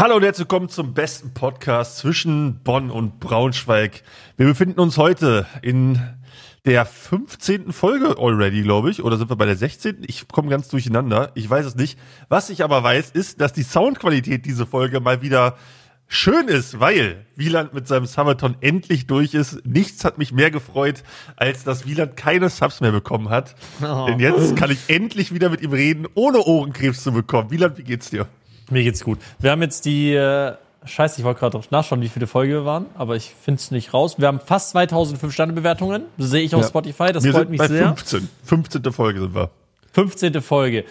Hallo und herzlich willkommen zum besten Podcast zwischen Bonn und Braunschweig. Wir befinden uns heute in der 15. Folge already, glaube ich. Oder sind wir bei der 16.? Ich komme ganz durcheinander. Ich weiß es nicht. Was ich aber weiß, ist, dass die Soundqualität diese Folge mal wieder schön ist, weil Wieland mit seinem Summerton endlich durch ist. Nichts hat mich mehr gefreut, als dass Wieland keine Subs mehr bekommen hat. Oh. Denn jetzt kann ich endlich wieder mit ihm reden, ohne Ohrenkrebs zu bekommen. Wieland, wie geht's dir? Mir geht's gut. Wir haben jetzt die, äh, scheiße, ich wollte gerade nachschauen, wie viele Folge wir waren, aber ich finde es nicht raus. Wir haben fast 2005 Sterne-Bewertungen, sehe ich auf ja. Spotify, das wir freut mich bei sehr. 15. 15. Folge sind wir. 15. Folge.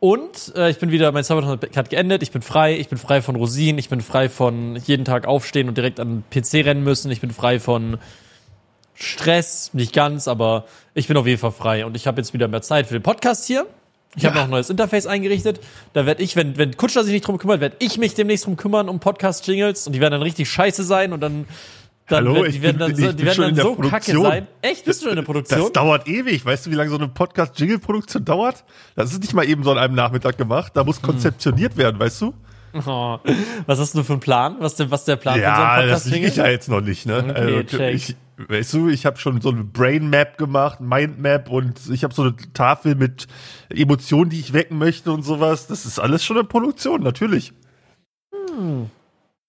Und äh, ich bin wieder, mein Sabbaton hat geendet, ich bin frei, ich bin frei von Rosinen, ich bin frei von jeden Tag aufstehen und direkt an den PC rennen müssen, ich bin frei von Stress, nicht ganz, aber ich bin auf jeden Fall frei und ich habe jetzt wieder mehr Zeit für den Podcast hier. Ich ja. habe noch ein neues Interface eingerichtet. Da werde ich, wenn, wenn Kutscher sich nicht drum kümmert, werde ich mich demnächst drum kümmern um Podcast-Jingles und die werden dann richtig scheiße sein und dann dann Hallo, werden, die werden dann, so, die werden dann so kacke sein. Echt? Bist du in der Produktion? Das dauert ewig. Weißt du, wie lange so eine Podcast-Jingle-Produktion dauert? Das ist nicht mal eben so an einem Nachmittag gemacht. Da muss hm. konzeptioniert werden, weißt du? Oh. Was hast du für einen Plan? Was, der, was der Plan ja, von so einem Podcast? Ja, das liege ich ja jetzt noch nicht. Ne? Okay, also, ich, weißt du, ich habe schon so eine Brain Map gemacht, Mind Map und ich habe so eine Tafel mit Emotionen, die ich wecken möchte und sowas. Das ist alles schon in Produktion, natürlich. Hm.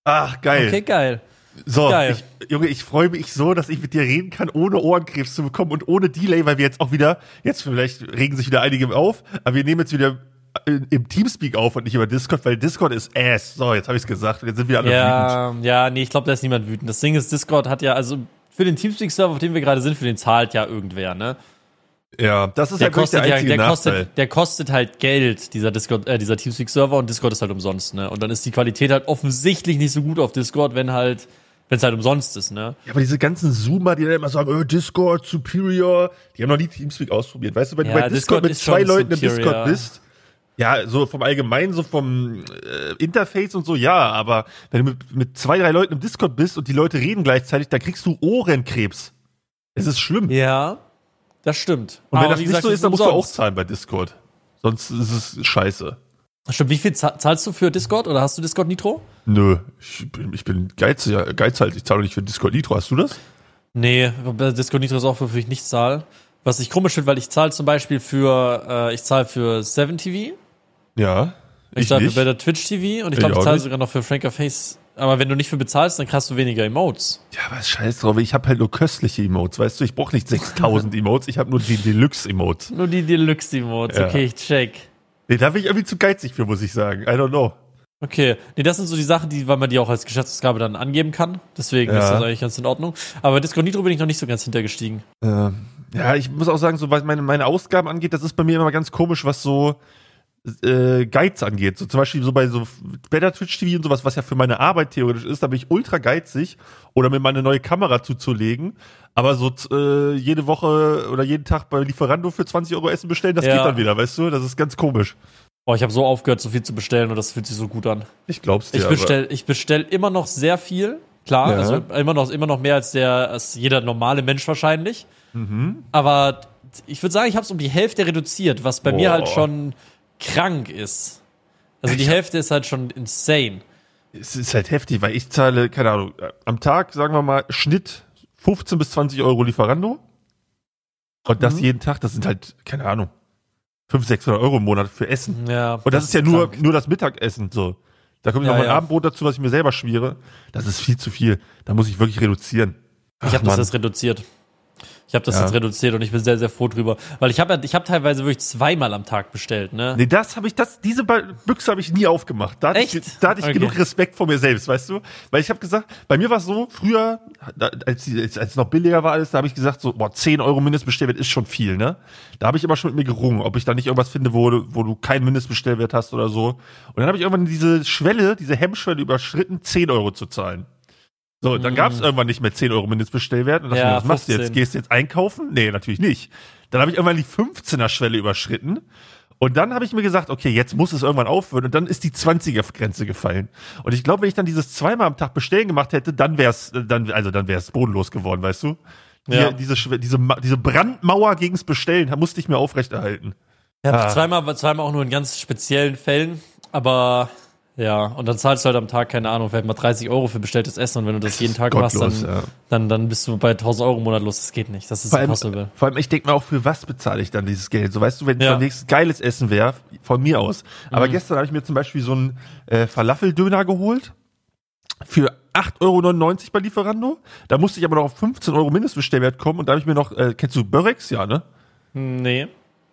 Ach, geil. Okay, geil. So, Geil. Ich, Junge, ich freue mich so, dass ich mit dir reden kann, ohne Ohrenkrebs zu bekommen und ohne Delay, weil wir jetzt auch wieder, jetzt vielleicht regen sich wieder einige auf, aber wir nehmen jetzt wieder im Teamspeak auf und nicht über Discord, weil Discord ist ass. So, jetzt habe ich es gesagt. Jetzt sind wir alle ja, wütend. Ja, nee, ich glaube, da ist niemand wütend. Das Ding ist, Discord hat ja, also für den Teamspeak-Server, auf dem wir gerade sind, für den zahlt ja irgendwer, ne? Ja, das ist der halt kostet der, der kostet, der kostet halt Geld, dieser Discord, äh, dieser Teamspeak-Server und Discord ist halt umsonst, ne? Und dann ist die Qualität halt offensichtlich nicht so gut auf Discord, wenn halt wenn es halt umsonst ist, ne? Ja, aber diese ganzen Zoomer, die dann immer sagen, oh, Discord, Superior, die haben noch nie Teamspeak ausprobiert. Weißt du, wenn ja, du bei Discord, Discord mit zwei Leuten superior. im Discord bist, ja, so vom Allgemeinen, so vom äh, Interface und so, ja, aber wenn du mit, mit zwei, drei Leuten im Discord bist und die Leute reden gleichzeitig, da kriegst du Ohrenkrebs. Es ist schlimm. Ja, das stimmt. Und wenn aber das nicht so ist, dann musst du auch zahlen bei Discord. Sonst ist es scheiße. Stimmt, wie viel zahlst du für Discord oder hast du Discord Nitro? Nö, ich bin, ich bin geizig, geizhalt. Ich zahle nicht für Discord Nitro. Hast du das? Nee, Discord Nitro ist auch, wofür ich nicht zahle. Was ich komisch finde, weil ich zahle zum Beispiel für, äh, ich zahle für 7 TV. Ja. Ich, ich zahle für Better Twitch TV und ich glaube, ich zahle sogar noch für Franker Face. Aber wenn du nicht für bezahlst, dann kriegst du weniger Emotes. Ja, was scheiß drauf. Ich habe halt nur köstliche Emotes, weißt du? Ich brauche nicht 6000 Emotes, ich habe nur die Deluxe-Emotes. Nur die Deluxe-Emotes, ja. okay, ich check. Nee, da bin ich irgendwie zu geizig für, muss ich sagen. I don't know. Okay, nee, das sind so die Sachen, die, weil man die auch als Geschäftsausgabe dann angeben kann. Deswegen ja. ist das eigentlich ganz in Ordnung. Aber Discord Nitro bin ich noch nicht so ganz hintergestiegen. Ähm, ja, ich muss auch sagen, so was meine, meine Ausgaben angeht, das ist bei mir immer ganz komisch, was so äh, Guides angeht. So zum Beispiel so bei so Better Twitch TV und sowas, was ja für meine Arbeit theoretisch ist, da bin ich ultra geizig oder mir meine neue Kamera zuzulegen. Aber so äh, jede Woche oder jeden Tag bei Lieferando für 20 Euro Essen bestellen, das ja. geht dann wieder, weißt du? Das ist ganz komisch. Oh, ich habe so aufgehört, so viel zu bestellen und das fühlt sich so gut an. Ich glaub's dir. Ich bestell, ich bestell immer noch sehr viel, klar, ja. also immer noch, immer noch mehr als der, als jeder normale Mensch wahrscheinlich. Mhm. Aber ich würde sagen, ich habe es um die Hälfte reduziert, was bei Boah. mir halt schon krank ist. Also die Hälfte ist halt schon insane. Es ist halt heftig, weil ich zahle, keine Ahnung, am Tag, sagen wir mal, Schnitt 15 bis 20 Euro Lieferando. Und das mhm. jeden Tag, das sind halt, keine Ahnung, 500, 600 Euro im Monat für Essen. Ja, und das, das ist ja nur, nur das Mittagessen, so. Da kommt ja, noch mein ja. Abendbrot dazu, was ich mir selber schmiere. Das ist viel zu viel. Da muss ich wirklich reduzieren. Ach, ich habe das jetzt reduziert. Ich habe das ja. jetzt reduziert und ich bin sehr, sehr froh drüber. Weil ich habe ich hab teilweise wirklich zweimal am Tag bestellt, ne? Nee, das habe ich, das, diese Büchse habe ich nie aufgemacht. Da hatte Echt? ich, da hatte ich okay. genug Respekt vor mir selbst, weißt du? Weil ich habe gesagt, bei mir war es so, früher, als, es noch billiger war alles, da habe ich gesagt, so, boah, 10 Euro Mindestbestellwert ist schon viel, ne? Da habe ich immer schon mit mir gerungen, ob ich da nicht irgendwas finde, wo, wo du keinen Mindestbestellwert hast oder so. Und dann habe ich irgendwann diese Schwelle, diese Hemmschwelle überschritten, 10 Euro zu zahlen. So, dann gab es mhm. irgendwann nicht mehr 10 Euro Mindestbestellwert. Und dachte ja, mir, was machst du jetzt? Gehst du jetzt einkaufen? Nee, natürlich nicht. Dann habe ich irgendwann die 15er-Schwelle überschritten. Und dann habe ich mir gesagt, okay, jetzt muss es irgendwann aufhören. Und dann ist die 20er-Grenze gefallen. Und ich glaube, wenn ich dann dieses zweimal am Tag bestellen gemacht hätte, dann wäre es, dann, also dann wäre es bodenlos geworden, weißt du? Ja. Die, diese, diese, diese Brandmauer gegens Bestellen musste ich mir aufrechterhalten. Ja, ah. zweimal, zweimal auch nur in ganz speziellen Fällen. Aber Ja, und dann zahlst du halt am Tag, keine Ahnung, vielleicht mal 30 Euro für bestelltes Essen und wenn du das jeden Tag machst, dann, ja. dann, dann bist du bei 1000 Euro im Monat los. Das geht nicht. Das ist vor impossible. Allem, vor allem, ich denke mir auch, für was bezahle ich dann dieses Geld? So, weißt du, wenn es ja. nächstes geiles Essen wäre, von mir aus. Aber mhm. gestern habe ich mir zum Beispiel so einen äh, Falafeldöner geholt für 8,99 Euro bei Lieferando. Da musste ich aber noch auf 15 Euro Mindestbestellwert kommen und da habe ich mir noch, äh, kennst du Börex? Ja, ne? Nee.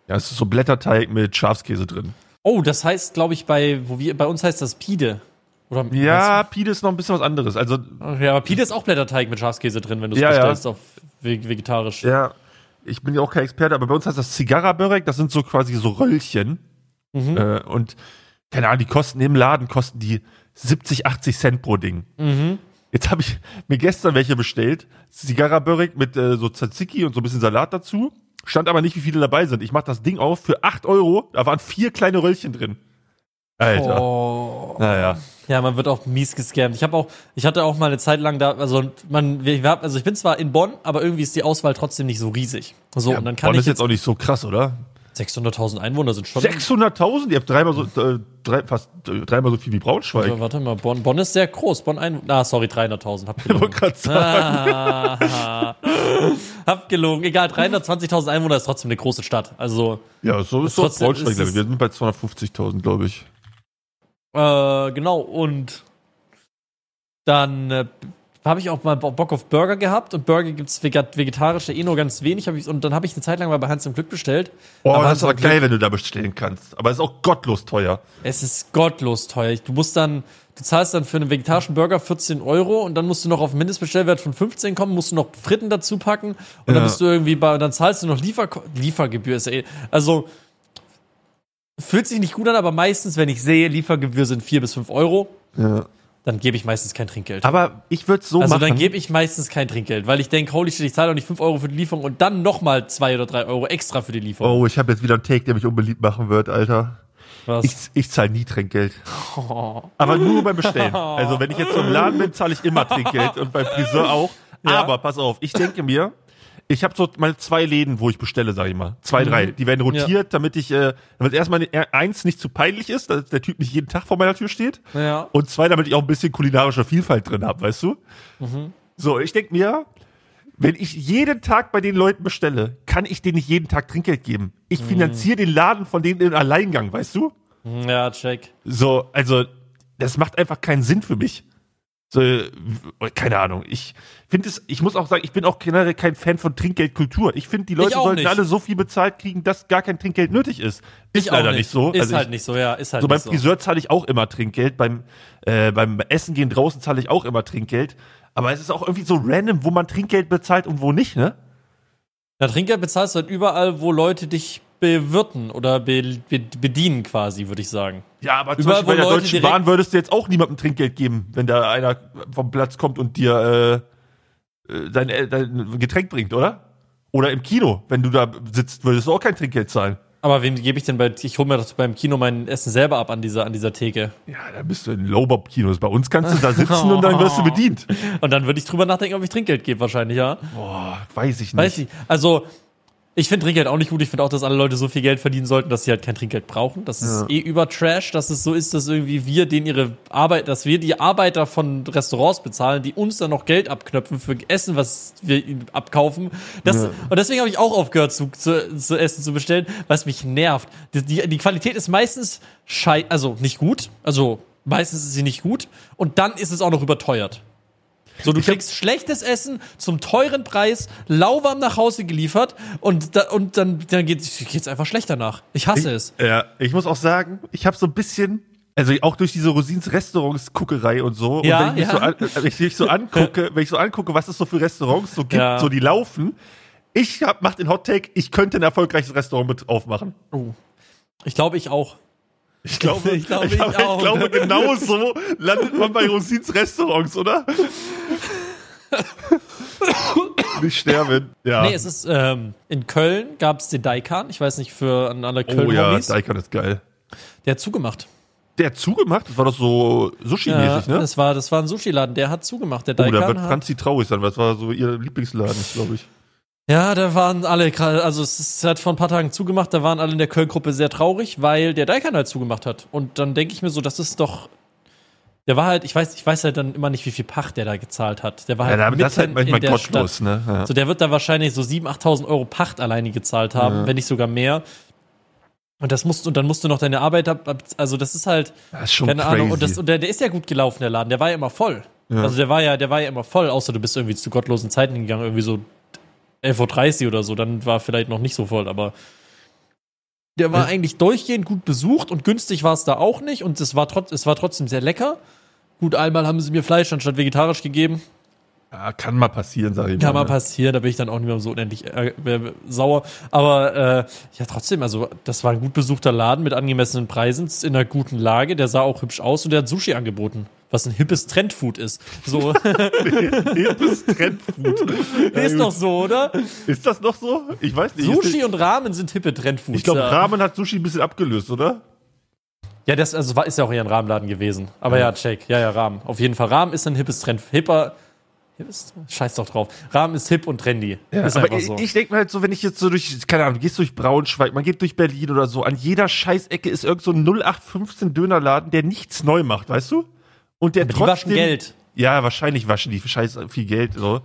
Ja, es ist so Blätterteig mit Schafskäse drin. Oh, das heißt, glaube ich, bei, wo wir, bei uns heißt das Pide. Oder ja, Pide ist noch ein bisschen was anderes. Also, ja, aber Pide ist auch Blätterteig mit Schafskäse drin, wenn du es ja, bestellst ja. auf vegetarisch. Ja, ich bin ja auch kein Experte, aber bei uns heißt das Zigarra-Börek, das sind so quasi so Röllchen. Mhm. Äh, und keine Ahnung, die kosten im Laden, kosten die 70, 80 Cent pro Ding. Mhm. Jetzt habe ich mir gestern welche bestellt. Zigarra-Börek mit äh, so Tzatziki und so ein bisschen Salat dazu. Stand aber nicht, wie viele dabei sind. Ich mach das Ding auf für 8 Euro. Da waren vier kleine Röllchen drin. Alter. Oh. Naja. Ja, man wird auch mies gescammt. Ich habe auch, ich hatte auch mal eine Zeit lang da, also man, wir, also ich bin zwar in Bonn, aber irgendwie ist die Auswahl trotzdem nicht so riesig. So ja, und dann kann Bonn ich ist jetzt auch nicht so krass, oder? 600.000 Einwohner sind schon. 600.000? Ihr habt dreimal so, äh, drei, fast äh, dreimal so viel wie Braunschweig. Also, warte mal, Bonn, Bonn ist sehr groß. Bonn ein, ah, sorry, 300.000. Hab gelogen. Ich gerade sagen. Ah, hab gelogen. Egal, 320.000 Einwohner ist trotzdem eine große Stadt. Also. Ja, so ist, ist Braunschweig, glaube ich. Wir sind bei 250.000, glaube ich. Äh, genau, und dann äh, habe ich auch mal Bock auf Burger gehabt und Burger gibt's vegetarische eh nur ganz wenig. Hab ich, und dann habe ich eine Zeit lang mal bei Hans im Glück bestellt. Oh, aber das ist aber geil, wenn du da bestellen kannst. Aber es ist auch gottlos teuer. Es ist gottlos teuer. Du musst dann, du zahlst dann für einen vegetarischen Burger 14 Euro und dann musst du noch auf einen Mindestbestellwert von 15 kommen, musst du noch Fritten dazu packen und ja. dann bist du irgendwie bei, dann zahlst du noch Liefer Liefergebühr. Ist eh, also Fühlt sich nicht gut an, aber meistens, wenn ich sehe, Liefergebühr sind 4 bis 5 Euro, ja. Dann gebe ich meistens kein Trinkgeld. Aber ich würde so also machen. Also dann gebe ich meistens kein Trinkgeld, weil ich denke, holy shit, ich zahle doch nicht 5 Euro für die Lieferung und dann nochmal 2 oder 3 Euro extra für die Lieferung. Oh, ich habe jetzt wieder einen Take, der mich unbeliebt machen wird, Alter. Was? Ich, ich zahle nie Trinkgeld. Oh. Aber nur beim Bestellen. Also wenn ich jetzt zum Laden bin, zahle ich immer Trinkgeld und beim Friseur auch. Ja. Aber pass auf, ich denke mir, ich habe so mal zwei Läden, wo ich bestelle, sag ich mal. Zwei, mhm. drei. Die werden rotiert, ja. damit ich, äh, damit erstmal eins nicht zu peinlich ist, dass der Typ nicht jeden Tag vor meiner Tür steht. Ja. Und zwei, damit ich auch ein bisschen kulinarische Vielfalt drin habe, weißt du? Mhm. So, ich denk mir, wenn ich jeden Tag bei den Leuten bestelle, kann ich denen nicht jeden Tag Trinkgeld geben. Ich mhm. finanziere den Laden von denen in Alleingang, weißt du? Ja, check. So, also, das macht einfach keinen Sinn für mich. So, keine Ahnung. Ich finde es, ich muss auch sagen, ich bin auch generell kein Fan von Trinkgeldkultur. Ich finde, die Leute sollten nicht. alle so viel bezahlt kriegen, dass gar kein Trinkgeld nötig ist. Ist ich leider nicht. nicht. so. Ist also halt ich, nicht so, ja. Ist halt so beim Friseur zahle ich auch immer Trinkgeld. Beim, äh, beim Essen gehen draußen zahle ich auch immer Trinkgeld. Aber es ist auch irgendwie so random, wo man Trinkgeld bezahlt und wo nicht, ne? Ja, Trinkgeld bezahlst du halt überall, wo Leute dich bewirten oder be, be, bedienen quasi, würde ich sagen. Ja, aber zum Überall, Beispiel bei der Leute Deutschen Bahn würdest du jetzt auch niemandem Trinkgeld geben, wenn da einer vom Platz kommt und dir äh, äh dein, äh, dein Getränk bringt, oder? Oder im Kino, wenn du da sitzt, würdest du auch kein Trinkgeld zahlen. Aber wem gebe ich denn bei, ich hole mir das beim Kino mein Essen selber ab an dieser, an dieser Theke. Ja, da bist du in Lowbob-Kinos. Bei uns kannst du da sitzen und dann wirst du bedient. Und dann würde ich drüber nachdenken, ob ich Trinkgeld gebe, wahrscheinlich, ja. Boah, weiß ich nicht. Weiß ich. Also, ich finde Trinkgeld auch nicht gut. Ich finde auch, dass alle Leute so viel Geld verdienen sollten, dass sie halt kein Trinkgeld brauchen. Das ist ja. eh über Trash, dass es so ist, dass irgendwie wir denen ihre Arbeit, dass wir die Arbeiter von Restaurants bezahlen, die uns dann noch Geld abknöpfen für Essen, was wir ihnen abkaufen. Das, ja. Und deswegen habe ich auch aufgehört, zu, zu, zu, Essen zu bestellen, weil es mich nervt. Die, die, die Qualität ist meistens schei also nicht gut. Also meistens ist sie nicht gut. Und dann ist es auch noch überteuert. So, du kriegst schlechtes Essen zum teuren Preis, lauwarm nach Hause geliefert und, da, und dann, dann geht es einfach schlechter nach. Ich hasse ich, es. Ja, ich muss auch sagen, ich habe so ein bisschen also auch durch diese Rosins Restaurants-Guckerei und so. Ja, und wenn ich, ja. so an, wenn ich mich so angucke, wenn ich so angucke, was es so für Restaurants so gibt, ja. so die laufen, ich hab, mach den Hot Take, ich könnte ein erfolgreiches Restaurant mit aufmachen. Oh. Ich glaube, ich auch. Ich glaube, ich, glaube, ich, ich, ich glaube, genau so landet man bei Rosins Restaurants, oder? nicht sterben. Ja. Nee, es ist ähm, in Köln gab es den Daikan. Ich weiß nicht, für an alle Köln. Oh ja, Daikan ist geil. Der hat zugemacht. Der hat zugemacht? Das war doch so Sushi-mäßig, ja, ne? Das war, das war ein Sushi-Laden, der hat zugemacht. Der Daikan. Oh, da wird Franzi traurig sein, weil das war so ihr Lieblingsladen, glaube ich. Ja, da waren alle, also es hat vor ein paar Tagen zugemacht, da waren alle in der Köln-Gruppe sehr traurig, weil der Daikan halt zugemacht hat. Und dann denke ich mir so, das ist doch Der war halt, ich weiß, ich weiß halt dann immer nicht, wie viel Pacht der da gezahlt hat. Der war halt ja, mitten das ist halt manchmal gottlos, Stadt. ne? Ja. So, der wird da wahrscheinlich so 7.000, 8.000 Euro Pacht alleine gezahlt haben, ja. wenn nicht sogar mehr. Und das musst und dann musst du noch deine Arbeit ab, also das ist halt das ist schon keine crazy. Ahnung und, das, und der, der ist ja gut gelaufen der Laden, der war ja immer voll. Ja. Also der war ja, der war ja immer voll, außer du bist irgendwie zu gottlosen Zeiten gegangen, irgendwie so 11.30 Uhr oder so, dann war vielleicht noch nicht so voll, aber der war ja. eigentlich durchgehend gut besucht und günstig war es da auch nicht und es war, trotz, es war trotzdem sehr lecker. Gut, einmal haben sie mir Fleisch anstatt vegetarisch gegeben. Ja, kann mal passieren, sag ich mal. Kann mal ne? passieren, da bin ich dann auch nicht mehr so unendlich äh, sauer. Aber äh, ja, trotzdem, also das war ein gut besuchter Laden mit angemessenen Preisen, in einer guten Lage. Der sah auch hübsch aus und der hat Sushi angeboten, was ein hippes Trendfood ist. So. hippes Trendfood. ist doch so, oder? Ist das noch so? Ich weiß nicht. Sushi und Ramen sind hippe Trendfoods. Ich glaube, Ramen hat Sushi ein bisschen abgelöst, oder? Ja, das also war, ist ja auch eher ein Rahmenladen gewesen. Aber ja, ja check. Ja, ja, Rahmen. Auf jeden Fall. Rahmen ist ein hippes Trend. Hipper Scheiß doch drauf. Rahmen ist hip und trendy. Ja, ist aber so. ich, ich denke mir halt so, wenn ich jetzt so durch, keine Ahnung, du gehst durch Braunschweig, man geht durch Berlin oder so, an jeder Scheißecke ist irgend so ein 0815 Dönerladen, der nichts neu macht, weißt du? Und der aber trotzdem. Die waschen Geld. Ja, wahrscheinlich waschen die scheiß viel Geld, so.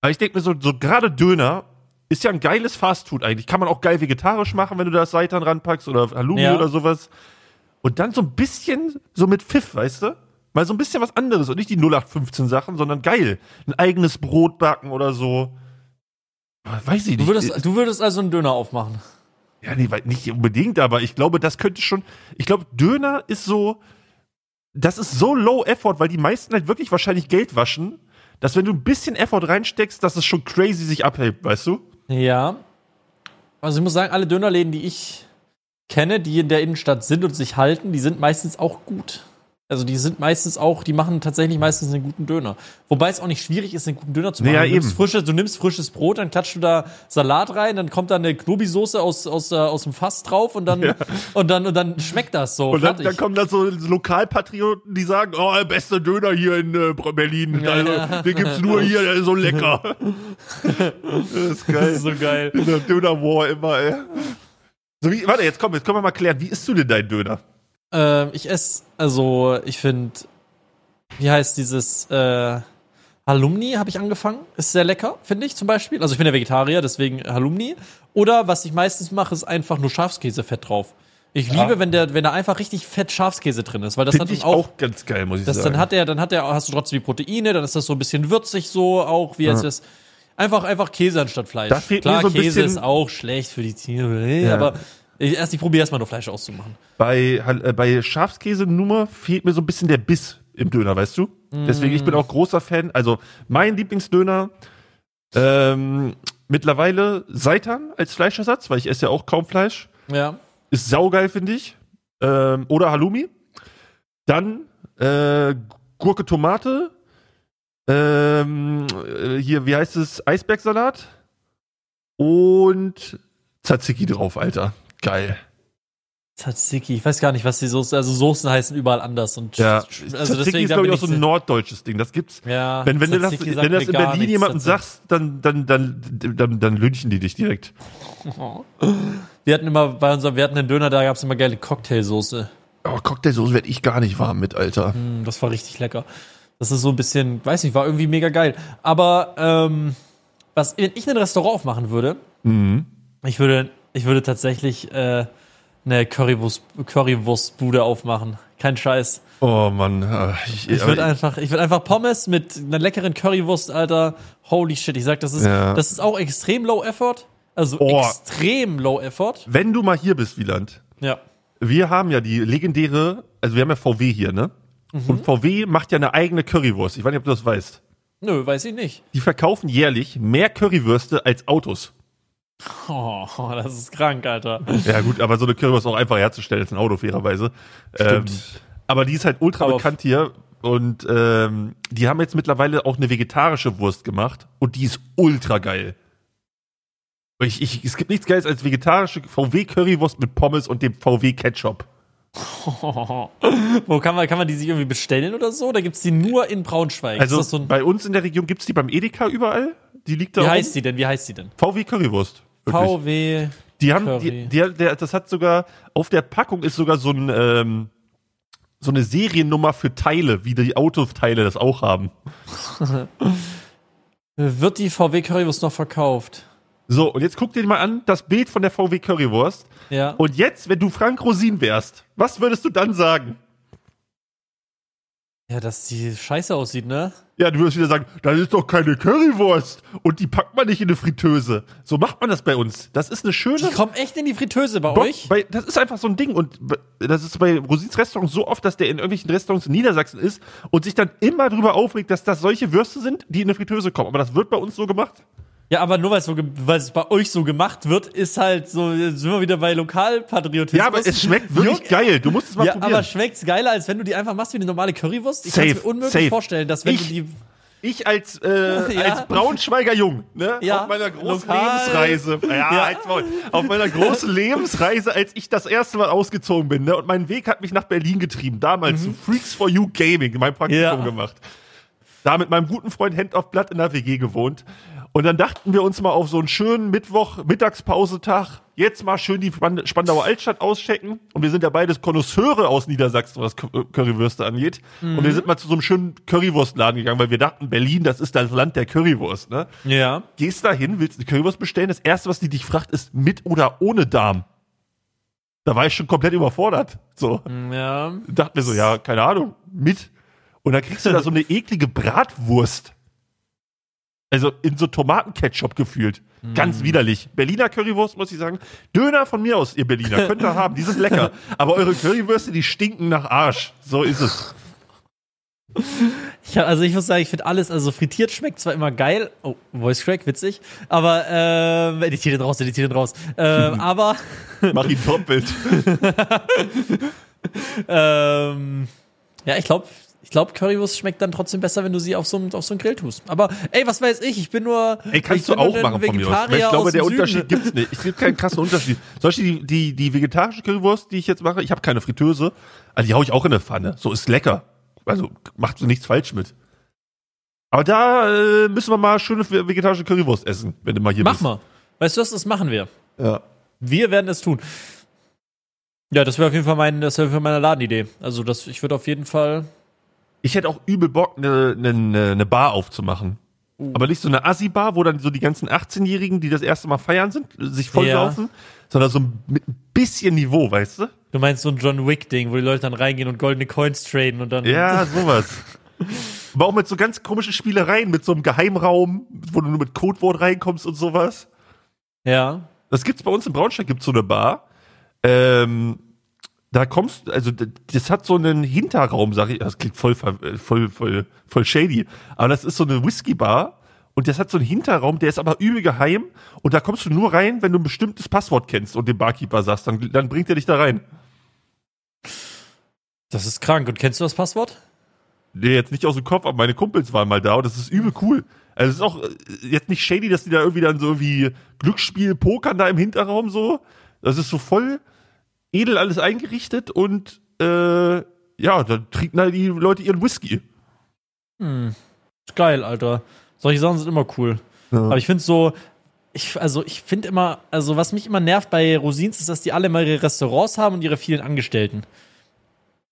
Aber ich denke mir so, so gerade Döner ist ja ein geiles Fastfood eigentlich. Kann man auch geil vegetarisch machen, wenn du das Seitan ranpackst oder Halloumi ja. oder sowas. Und dann so ein bisschen so mit Pfiff, weißt du? Mal so ein bisschen was anderes und nicht die 0815 Sachen, sondern geil. Ein eigenes Brot backen oder so. Weiß ich nicht. Du würdest, du würdest also einen Döner aufmachen. Ja, nee, nicht unbedingt, aber ich glaube, das könnte schon. Ich glaube, Döner ist so. Das ist so low effort, weil die meisten halt wirklich wahrscheinlich Geld waschen, dass wenn du ein bisschen Effort reinsteckst, dass es schon crazy sich abhält, weißt du? Ja. Also ich muss sagen, alle Dönerläden, die ich kenne, die in der Innenstadt sind und sich halten, die sind meistens auch gut. Also die sind meistens auch, die machen tatsächlich meistens einen guten Döner. Wobei es auch nicht schwierig ist, einen guten Döner zu machen. Ja, du, nimmst frisches, du nimmst frisches Brot, dann klatschst du da Salat rein, dann kommt da eine Knobi-Soße aus, aus, äh, aus dem Fass drauf und dann, ja. und dann, und dann schmeckt das so. Und dann, dann, kommen da so Lokalpatrioten, die sagen, oh, der beste Döner hier in äh, Berlin. Ja, also, ja. Den gibt's nur hier, der ist so lecker. das ist geil. Das ist so geil. In der Döner-War immer, ey. So wie, warte, jetzt komm, jetzt können wir mal klären, wie isst du denn deinen Döner? Ähm, ich esse, also ich finde, wie heißt dieses äh, Halumni habe ich angefangen. Ist sehr lecker, finde ich zum Beispiel. Also ich bin ja Vegetarier, deswegen Halumni. Oder was ich meistens mache, ist einfach nur Schafskäsefett drauf. Ich ja. liebe, wenn der, wenn da einfach richtig fett Schafskäse drin ist, weil das Find hat ich auch, auch ganz geil, muss ich das, sagen. Dann hat er, dann hat er, hast du trotzdem die Proteine, dann ist das so ein bisschen würzig so, auch wie ja. es ist. Einfach, einfach Käse anstatt Fleisch. Klar, so Käse ist auch schlecht für die Tiere, ja. aber ich, erst ich probiere erstmal nur Fleisch auszumachen. Bei, äh, bei Schafskäse-Nummer fehlt mir so ein bisschen der Biss im Döner, weißt du? Mm. Deswegen, ich bin auch großer Fan. Also, mein Lieblingsdöner, ähm, mittlerweile Seitan als Fleischersatz, weil ich esse ja auch kaum Fleisch. Ja. Ist saugeil, finde ich. Ähm, oder Halloumi. Dann äh, Gurke, Tomate. Ähm, äh, hier, wie heißt es? Eisbergsalat. Und Tzatziki drauf, Alter. Geil. Tzatziki, ich weiß gar nicht, was die Soße, also Soßen heißen überall anders und ja. also Tzatziki ist glaube ich auch so ein norddeutsches Ding. Das gibt's. Ja. Wenn, wenn du das, wenn du das in Berlin jemandem sagst, dann dann dann dann, dann lynchen die dich direkt. Wir hatten immer bei unserem, wir hatten einen Döner, da gab's immer geile Cocktailsoße. Oh, Cocktailsoße werde ich gar nicht warm mit, Alter. Mm, das war richtig lecker. Das ist so ein bisschen, weiß nicht, war irgendwie mega geil. Aber ähm, was, wenn ich ein Restaurant aufmachen würde, mhm. ich würde, ich würde tatsächlich äh, eine Currywurst, Currywurstbude aufmachen. Kein Scheiß. Oh Mann. Ich, ich würde einfach, ich würde einfach Pommes mit einer leckeren Currywurst, Alter. Holy shit. Ich sag, das ist, ja. das ist auch extrem low effort. Also oh. extrem low effort. Wenn du mal hier bist, Wieland. Ja. Wir haben ja die legendäre, also wir haben ja VW hier, ne? Mhm. Und VW macht ja eine eigene Currywurst. Ich weiß nicht, ob du das weißt. Nö, weiß ich nicht. Die verkaufen jährlich mehr Currywürste als Autos. Oh, das ist krank, Alter. Ja, gut, aber so eine Currywurst ist auch einfach herzustellen als ein Auto, fairerweise. Stimmt. Ähm, aber die ist halt ultra aber bekannt hier. Und ähm, die haben jetzt mittlerweile auch eine vegetarische Wurst gemacht. Und die ist ultra geil. Ich, ich, es gibt nichts Geiles als vegetarische VW-Currywurst mit Pommes und dem VW-Ketchup. Wo kann man, kann man die sich irgendwie bestellen oder so? Oder gibt's die nur in Braunschweig? Also so bei uns in der Region gibt's die beim Edeka überall. Die liegt da. Wie heißt die denn? Wie heißt die denn? VW Currywurst. VW. Die haben, die, die, der, das hat sogar, auf der Packung ist sogar so ein, ähm, so eine Seriennummer für Teile, wie die Autoteile das auch haben. Wird die VW Currywurst noch verkauft? So, und jetzt guck dir mal an, das Bild von der VW Currywurst. Ja. Und jetzt, wenn du Frank Rosin wärst, was würdest du dann sagen? Ja, dass die scheiße aussieht, ne? Ja, du würdest wieder sagen, das ist doch keine Currywurst und die packt man nicht in eine Fritteuse. So macht man das bei uns. Das ist eine schöne. Die kommen echt in die Fritteuse bei Bock, euch? Bei, das ist einfach so ein Ding und das ist bei Rosins Restaurant so oft, dass der in irgendwelchen Restaurants in Niedersachsen ist und sich dann immer darüber aufregt, dass das solche Würste sind, die in eine Fritteuse kommen. Aber das wird bei uns so gemacht. Ja, aber nur weil es so, weil es bei euch so gemacht wird, ist halt so, sind wir wieder bei Lokalpatriotismus. Ja, aber es schmeckt wirklich Jung, geil. Du musst es mal ja, probieren. aber schmeckt's geiler, als wenn du die einfach machst wie eine normale Currywurst? Ich kann mir unmöglich safe. vorstellen, dass wenn ich, du die ich als, äh, ja. als Braunschweiger Jung, ne, ja. auf meiner großen Lokal. Lebensreise, ja, ja. auf meiner großen Lebensreise, als ich das erste Mal ausgezogen bin, ne, und mein Weg hat mich nach Berlin getrieben, damals mhm. zu Freaks for You Gaming, mein Praktikum ja. gemacht. Da mit meinem guten Freund Hand auf Blatt in der WG gewohnt. Und dann dachten wir uns mal auf so einen schönen Mittwoch, Mittagspausetag, jetzt mal schön die Spandauer Altstadt auschecken. Und wir sind ja beides Konnoisseure aus Niedersachsen, was Currywürste angeht. Mhm. Und wir sind mal zu so einem schönen Currywurstladen gegangen, weil wir dachten, Berlin, das ist das Land der Currywurst, ne? Ja. Gehst da hin, willst eine Currywurst bestellen. Das erste, was die dich fragt, ist mit oder ohne Darm. Da war ich schon komplett überfordert. So. Ja. Dachten wir so, ja, keine Ahnung, mit. Und dann kriegst du da so eine eklige Bratwurst. Also in so Tomatenketchup gefühlt. Mm. Ganz widerlich. Berliner Currywurst, muss ich sagen. Döner von mir aus, ihr Berliner. Könnt ihr haben. Die sind lecker. Aber eure Currywürste, die stinken nach Arsch. So ist es. Ich, also ich muss sagen, ich finde alles, also frittiert schmeckt zwar immer geil, oh, Voice Crack, witzig, aber ähm, editiert den raus, editiert raus, ähm, aber Mach ihn doppelt. ähm, ja, ich glaube, ich glaube, Currywurst schmeckt dann trotzdem besser, wenn du sie auf so, auf so einen Grill tust. Aber ey, was weiß ich, ich bin nur. Ey, kannst du auch machen von mir aus. Ich glaube, der Unterschied Süden. gibt's nicht. Es gibt keinen krassen Unterschied. Zum Beispiel die, die, die vegetarische Currywurst, die ich jetzt mache, ich habe keine Fritteuse, also die hau ich auch in eine Pfanne. So ist lecker. Also macht so nichts falsch mit. Aber da äh, müssen wir mal schöne vegetarische Currywurst essen, wenn du mal hier Mach bist. Mach mal. Weißt du was, das machen wir. Ja. Wir werden es tun. Ja, das wäre auf jeden Fall mein, das wäre meine Ladenidee. Also das, ich würde auf jeden Fall ich hätte auch übel Bock, eine ne, ne, ne Bar aufzumachen. Uh. Aber nicht so eine Assi-Bar, wo dann so die ganzen 18-Jährigen, die das erste Mal feiern sind, sich volllaufen, ja. sondern so mit ein bisschen Niveau, weißt du? Du meinst so ein John Wick-Ding, wo die Leute dann reingehen und goldene Coins traden und dann. Ja, sowas. Aber auch mit so ganz komischen Spielereien, mit so einem Geheimraum, wo du nur mit Codewort reinkommst und sowas. Ja. Das gibt's bei uns in Braunschweig, gibt's so eine Bar. Ähm, da kommst, also das hat so einen Hinterraum, sag ich, das klingt voll, voll, voll, voll shady, aber das ist so eine Whisky-Bar und das hat so einen Hinterraum, der ist aber übel geheim und da kommst du nur rein, wenn du ein bestimmtes Passwort kennst und dem Barkeeper sagst, dann, dann bringt er dich da rein. Das ist krank. Und kennst du das Passwort? Nee, jetzt nicht aus dem Kopf, aber meine Kumpels waren mal da und das ist übel cool. Also es ist auch äh, jetzt nicht shady, dass die da irgendwie dann so wie Glücksspiel, Pokern da im Hinterraum so. Das ist so voll, edel alles eingerichtet und äh, ja, dann trinken halt die Leute ihren Whisky. Hm. Ist geil, Alter. Solche Sachen sind immer cool. Ja. Aber ich finde so, ich, also ich finde immer, also was mich immer nervt bei Rosins ist, dass die alle mal ihre Restaurants haben und ihre vielen Angestellten.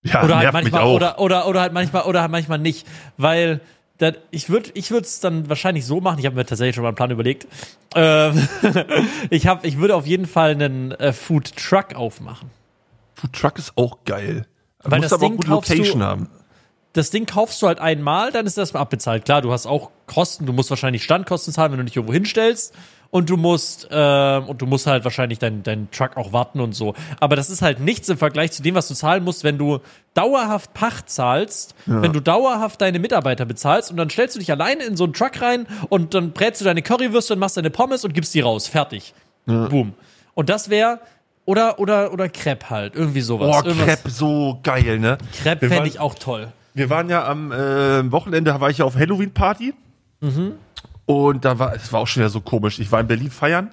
Ja, oder halt manchmal oder, oder oder halt manchmal oder halt manchmal nicht, weil das, ich würde ich würde es dann wahrscheinlich so machen. Ich habe mir tatsächlich schon mal einen Plan überlegt. Ähm, ich habe ich würde auf jeden Fall einen äh, Food Truck aufmachen. Food Truck ist auch geil. Weil das aber Ding auch gute Location du, haben. Das Ding kaufst du halt einmal, dann ist das mal abbezahlt. Klar, du hast auch Kosten, du musst wahrscheinlich Standkosten zahlen, wenn du nicht irgendwo hinstellst und du musst äh, und du musst halt wahrscheinlich deinen dein Truck auch warten und so. Aber das ist halt nichts im Vergleich zu dem, was du zahlen musst, wenn du dauerhaft Pacht zahlst, ja. wenn du dauerhaft deine Mitarbeiter bezahlst und dann stellst du dich alleine in so einen Truck rein und dann brätst du deine Currywürste und machst deine Pommes und gibst die raus. Fertig. Ja. Boom. Und das wäre oder oder oder Crepe halt, irgendwie sowas. Boah, Crepe so geil, ne? Crepe fände ich auch toll. Wir waren ja am äh, Wochenende, war ich ja auf Halloween Party. Mhm. Und da war, es war auch schon wieder so komisch. Ich war in Berlin feiern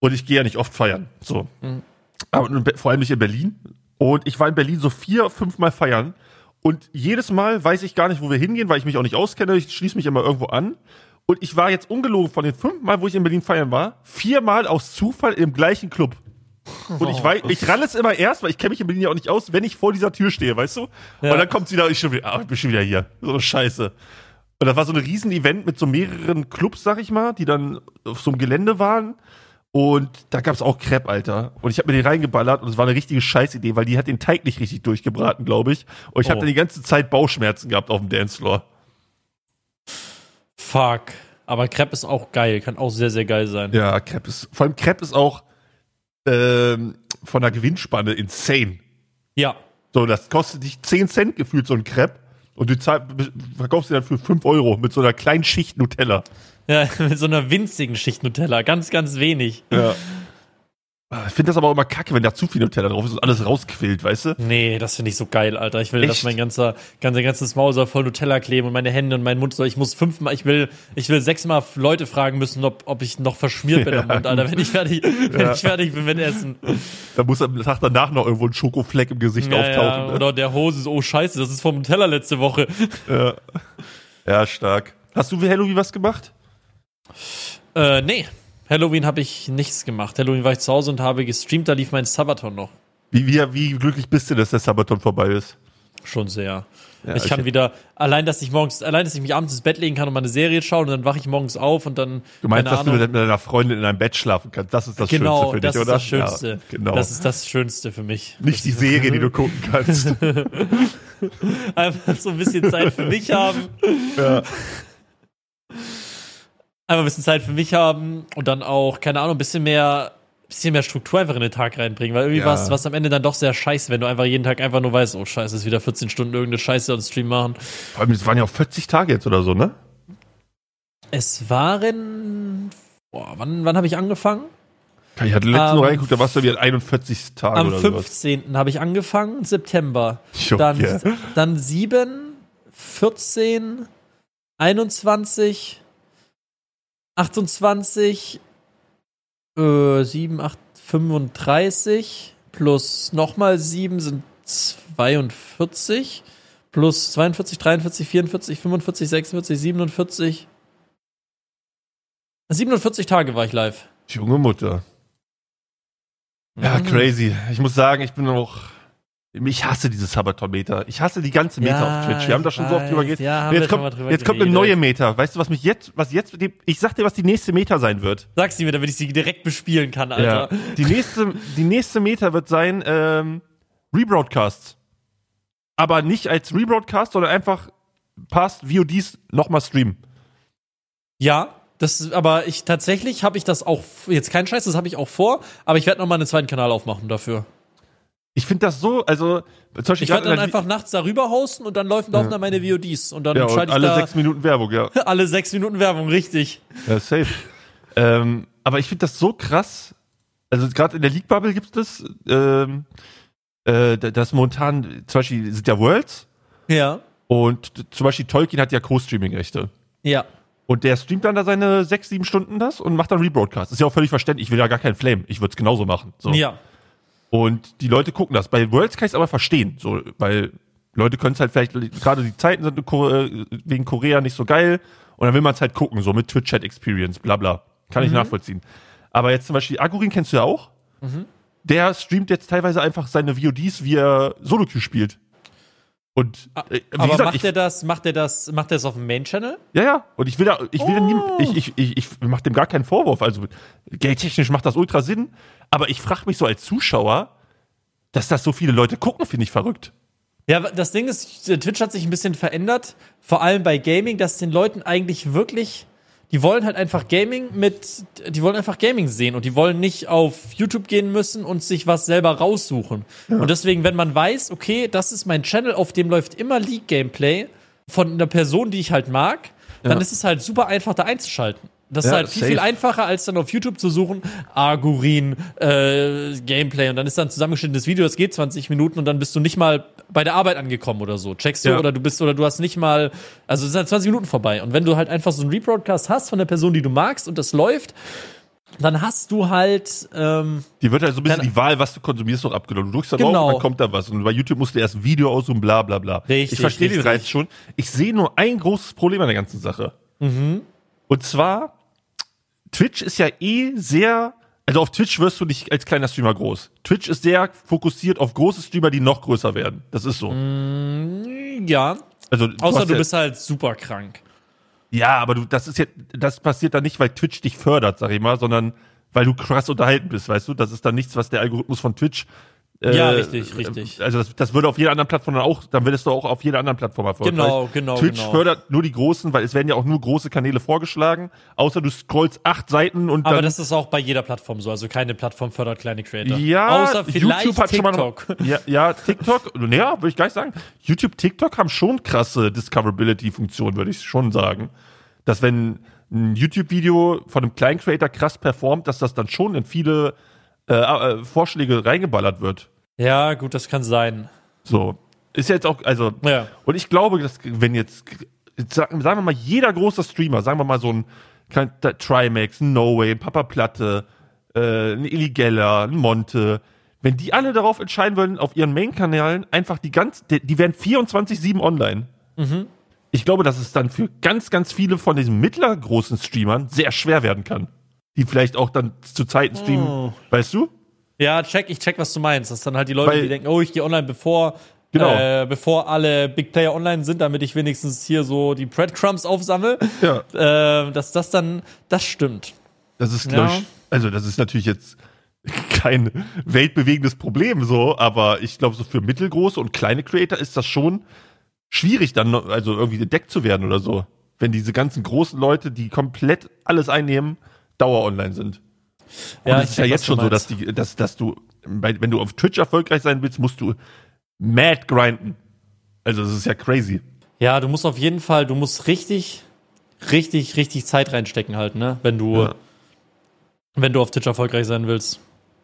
und ich gehe ja nicht oft feiern. So. Mhm. Aber vor allem nicht in Berlin. Und ich war in Berlin so vier, fünf Mal feiern. Und jedes Mal weiß ich gar nicht, wo wir hingehen, weil ich mich auch nicht auskenne. Ich schließe mich immer irgendwo an. Und ich war jetzt ungelogen von den fünf Mal, wo ich in Berlin feiern war, viermal aus Zufall im gleichen Club. Und ich weiß, ich ralle es immer erst, weil ich kenne mich in Berlin ja auch nicht aus, wenn ich vor dieser Tür stehe, weißt du? Ja. Und dann kommt sie da, ich, schon wieder, ah, ich bin schon wieder hier. So eine Scheiße. Und das war so ein Riesen-Event mit so mehreren Clubs, sag ich mal, die dann auf so einem Gelände waren. Und da gab's auch Crepe, Alter. Und ich habe mir den reingeballert und es war eine richtige Scheißidee, weil die hat den Teig nicht richtig durchgebraten, glaube ich. Und ich oh. habe dann die ganze Zeit Bauchschmerzen gehabt auf dem Dancefloor. Fuck. Aber Crepe ist auch geil, kann auch sehr, sehr geil sein. Ja, Crepe ist, vor allem Crepe ist auch ähm, von der Gewinnspanne insane. Ja. So, das kostet dich 10 Cent gefühlt, so ein Crepe. Und du zahl, verkaufst sie dann für 5 Euro mit so einer kleinen Schicht Nutella. Ja, mit so einer winzigen Schicht Nutella. Ganz, ganz wenig. Ja. Ah, ich finde das aber auch immer kacke, wenn da zu viel Nutella drauf ist und alles rausquillt, weißt du? Nee, das finde ich so geil, Alter. Ich will, Echt? dass mein ganzer, ganzer ganzes Maul soll voll Nutella kleben und meine Hände und mein Mund soll. Ich muss fünfmal, ich will, ich will sechsmal Leute fragen müssen, ob, ob ich noch verschmiert bin ja. am Mund, Alter, wenn ich fertig, wenn ja. ich fertig bin mit Essen. Da muss am Tag danach noch irgendwo ein Schokofleck im Gesicht ja, auftauchen. Ja. Ne? Oder der Hose so, oh Scheiße, das ist vom Nutella letzte Woche. Ja. Ja, stark. Hast du für Halloween was gemacht? Äh, nee. Halloween habe ich nichts gemacht. Halloween war ich zu Hause und habe gestreamt, da lief mein Sabaton noch. Wie, wie, wie glücklich bist du, dass der Sabaton vorbei ist? Schon sehr. Ja, ich kann wieder, allein, dass ich morgens, allein, dass ich mich abends ins Bett legen kann und meine Serie schauen und dann wache ich morgens auf und dann. Du meinst, dass Ahnung, du mit deiner Freundin in einem Bett schlafen kannst? Das ist das genau, Schönste für dich, oder? Das ist das Schönste. Ja, genau. Das ist das Schönste für mich. Nicht die Serie, die du gucken kannst. Einfach so ein bisschen Zeit für mich haben. Ja einfach ein bisschen Zeit für mich haben und dann auch, keine Ahnung, ein bisschen mehr, bisschen mehr Struktur einfach in den Tag reinbringen, weil irgendwie ja. was, was am Ende dann doch sehr scheiße, wenn du einfach jeden Tag einfach nur weißt, oh scheiße, ist wieder 14 Stunden irgendeine Scheiße und Stream machen. Vor allem, es waren ja auch 40 Tage jetzt oder so, ne? Es waren, boah, wann, wann habe ich angefangen? Ich hatte letztens um, noch reingeguckt, da warst du wieder 41 Tage am oder Am 15. habe ich angefangen, September. Dann, dann 7, 14, 21, 28, äh, 7, 8, 35 plus nochmal 7 sind 42 plus 42, 43, 44, 45, 46, 47. 47 Tage war ich live. Junge Mutter. Ja, mhm. crazy. Ich muss sagen, ich bin noch ich hasse dieses Sabaton-Meter. Ich hasse die ganze Meta ja, auf Twitch. Wir haben da schon so oft drüber geredet. Ja, jetzt kommt, jetzt kommt eine neue Meta. Weißt du, was mich jetzt, was jetzt, ich sag dir, was die nächste Meta sein wird. Sag's mir, damit ich sie direkt bespielen kann, Alter. Ja. Die nächste, die nächste Meta wird sein, ähm, Rebroadcasts. Aber nicht als Rebroadcast, sondern einfach Past VODs nochmal streamen. Ja, das, aber ich tatsächlich habe ich das auch, jetzt kein Scheiß, das habe ich auch vor, aber ich werde nochmal einen zweiten Kanal aufmachen dafür. Ich finde das so, also zum Beispiel ich werde dann einfach nachts darüber hosten und dann laufen, laufen ja. dann meine VODs und dann ja, schalte ich alle da sechs Minuten Werbung, ja. alle sechs Minuten Werbung, richtig. Ja, safe. ähm, aber ich finde das so krass. Also gerade in der League Bubble gibt es ähm, äh, das momentan zum Beispiel sind ja Worlds. Ja. Und zum Beispiel Tolkien hat ja Co-Streaming-Rechte. Ja. Und der streamt dann da seine sechs, sieben Stunden das und macht dann Rebroadcast. Ist ja auch völlig verständlich. Ich will ja gar keinen Flame. Ich würde es genauso machen. So. Ja. Und die Leute gucken das. Bei Worlds kann ich es aber verstehen, so, weil Leute können es halt vielleicht, gerade die Zeiten sind wegen Korea nicht so geil und dann will man es halt gucken, so mit Twitch-Chat-Experience, bla bla. Kann mhm. ich nachvollziehen. Aber jetzt zum Beispiel, Agurin kennst du ja auch. Mhm. Der streamt jetzt teilweise einfach seine VODs, wie er Solo-Queue spielt. Und äh, wie aber gesagt, macht ich, er das, macht er das, macht er das auf dem Main-Channel? Ja, ja. Und ich will da, ich will oh. nie, ich, ich, ich, ich mach dem gar keinen Vorwurf. Also geldtechnisch macht das ultra Sinn. Aber ich frage mich so als Zuschauer, dass das so viele Leute gucken, finde ich verrückt. Ja, das Ding ist, Twitch hat sich ein bisschen verändert, vor allem bei Gaming, dass den Leuten eigentlich wirklich, die wollen halt einfach Gaming mit, die wollen einfach Gaming sehen und die wollen nicht auf YouTube gehen müssen und sich was selber raussuchen. Ja. Und deswegen, wenn man weiß, okay, das ist mein Channel, auf dem läuft immer League Gameplay von einer Person, die ich halt mag, dann ja. ist es halt super einfach da einzuschalten. Das ja, ist halt viel, safe. viel einfacher, als dann auf YouTube zu suchen, Argurin, äh, Gameplay und dann ist dann ein zusammengeschnittenes Video, das geht 20 Minuten und dann bist du nicht mal bei der Arbeit angekommen oder so. Checkst du ja. oder du bist oder du hast nicht mal, also es sind halt 20 Minuten vorbei. Und wenn du halt einfach so einen Rebroadcast hast von der Person, die du magst und das läuft, dann hast du halt. Ähm, die wird halt so ein bisschen dann, die Wahl, was du konsumierst, noch abgenommen. Du drückst da genau. drauf und dann kommt da was. Und bei YouTube musst du erst ein Video aussuchen, bla bla bla. Richtig, ich verstehe den Reiz schon. Ich sehe nur ein großes Problem an der ganzen Sache. Mhm. Und zwar Twitch ist ja eh sehr, Also auf Twitch wirst du nicht als kleiner Streamer groß. Twitch ist sehr fokussiert auf große Streamer, die noch größer werden. Das ist so. Mm, ja. Also, du Außer du ja, bist halt super krank. Ja, aber du, das ist ja, das passiert dann nicht, weil Twitch dich fördert, sag ich mal, sondern weil du krass unterhalten bist, weißt du? Das ist dann nichts, was der Algorithmus von Twitch äh, ja, richtig, richtig. Also das, das würde auf jeder anderen Plattform dann auch, dann würdest du auch auf jeder anderen Plattform erfolgreich. Genau, genau. Twitch genau. fördert nur die großen, weil es werden ja auch nur große Kanäle vorgeschlagen, außer du scrollst acht Seiten und Aber dann, das ist auch bei jeder Plattform so, also keine Plattform fördert kleine Creator. Ja, außer vielleicht YouTube hat TikTok. Schon mal, ja, ja, TikTok, naja, würde ich gar nicht sagen. YouTube, TikTok haben schon krasse Discoverability-Funktionen, würde ich schon sagen. Dass wenn ein YouTube-Video von einem kleinen Creator krass performt, dass das dann schon in viele äh, äh, Vorschläge reingeballert wird. Ja, gut, das kann sein. So. Ist jetzt auch, also, ja. und ich glaube, dass, wenn jetzt, sagen, wir mal, jeder große Streamer, sagen wir mal so ein, kein, Trimax, ein No Way, ein Papa Platte, äh, ein Illigella, ein Monte, wenn die alle darauf entscheiden würden, auf ihren Main-Kanälen einfach die ganz, die, die wären 24-7 online. Mhm. Ich glaube, dass es dann für ganz, ganz viele von diesen mittlergroßen Streamern sehr schwer werden kann. Die vielleicht auch dann zu Zeiten streamen, oh. weißt du? Ja, check, ich check, was du meinst. Das sind halt die Leute, Weil, die denken, oh, ich gehe online, bevor, genau. äh, bevor alle Big Player online sind, damit ich wenigstens hier so die Breadcrumbs aufsammle. Ja. Äh, dass das dann, das stimmt. Das ist, ja. ich, also das ist natürlich jetzt kein weltbewegendes Problem so, aber ich glaube, so für mittelgroße und kleine Creator ist das schon schwierig, dann also irgendwie entdeckt zu werden oder so. Wenn diese ganzen großen Leute, die komplett alles einnehmen, Dauer online sind. Und ja, es ist ja jetzt schon so, dass, die, dass, dass du, wenn du auf Twitch erfolgreich sein willst, musst du mad grinden. Also das ist ja crazy. Ja, du musst auf jeden Fall, du musst richtig, richtig, richtig Zeit reinstecken halt, ne? Wenn du, ja. wenn du auf Twitch erfolgreich sein willst.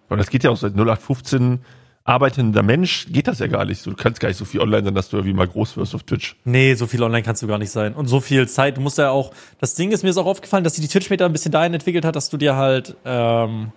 Und das geht ja auch seit 0815 arbeitender Mensch geht das ja gar nicht. Du kannst gar nicht so viel online sein, dass du irgendwie mal groß wirst auf Twitch. Nee, so viel online kannst du gar nicht sein. Und so viel Zeit. Du musst ja auch, das Ding ist mir ist auch aufgefallen, dass sich die Twitch-Meter ein bisschen dahin entwickelt hat, dass du dir halt ähm,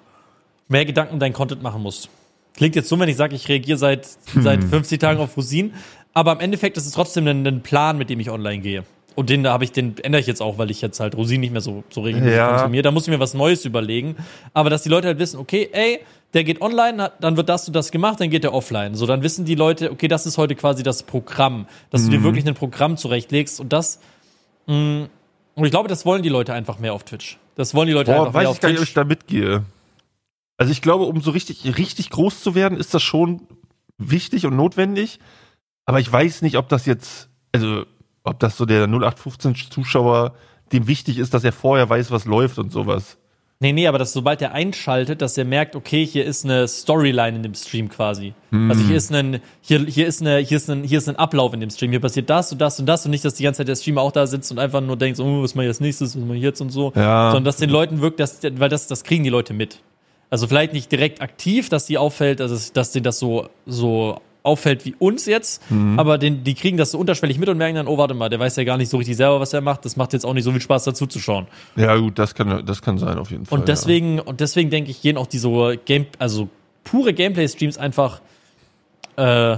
mehr Gedanken um deinen Content machen musst. Klingt jetzt so, wenn ich sage, ich reagiere seit, hm. seit 50 Tagen auf Rosinen, aber im Endeffekt ist es trotzdem ein, ein Plan, mit dem ich online gehe. Und den habe ich, den ändere ich jetzt auch, weil ich jetzt halt Rosinen nicht mehr so, so regelmäßig ja. konsumiere. Da muss ich mir was Neues überlegen. Aber dass die Leute halt wissen, okay, ey, der geht online, dann wird das und das gemacht, dann geht der offline. So, dann wissen die Leute, okay, das ist heute quasi das Programm, dass mhm. du dir mhm. wirklich ein Programm zurechtlegst und das, mh, mm, und ich glaube, das wollen die Leute einfach mehr auf Twitch. Das wollen die Leute Boah, einfach weiß mehr auf ich gar nicht, ob ich da mitgehe. Also ich glaube, um so richtig, richtig groß zu werden, ist das schon wichtig und notwendig. Aber ich weiß nicht, ob das jetzt, also, ob das so der 0815 Zuschauer dem wichtig ist, dass er vorher weiß, was läuft und sowas. Nee, nee, aber dass sobald er einschaltet, dass er merkt, okay, hier ist eine Storyline in dem Stream quasi. Mm. Also hier ist ein, hier, hier ist eine, hier ist ein, hier ist ein Ablauf in dem Stream. Hier passiert das und das und das und nicht, dass die ganze Zeit der Streamer auch da sitzt und einfach nur denkt, oh, was mache ich als nächstes, was mache ich jetzt und so. Ja. Sondern dass den Leuten wirkt, dass, weil das, das kriegen die Leute mit. Also vielleicht nicht direkt aktiv, dass die auffällt, also dass denen das so, so auffällt wie uns jetzt, mhm. aber den, die kriegen das so unterschwellig mit und merken dann, oh, warte mal, der weiß ja gar nicht so richtig selber, was er macht. Das macht jetzt auch nicht so viel Spaß, dazu zu schauen. Ja, gut, das kann, das kann sein, auf jeden Fall. Und deswegen, ja. und deswegen denke ich, gehen auch diese Game, also pure Gameplay-Streams einfach äh,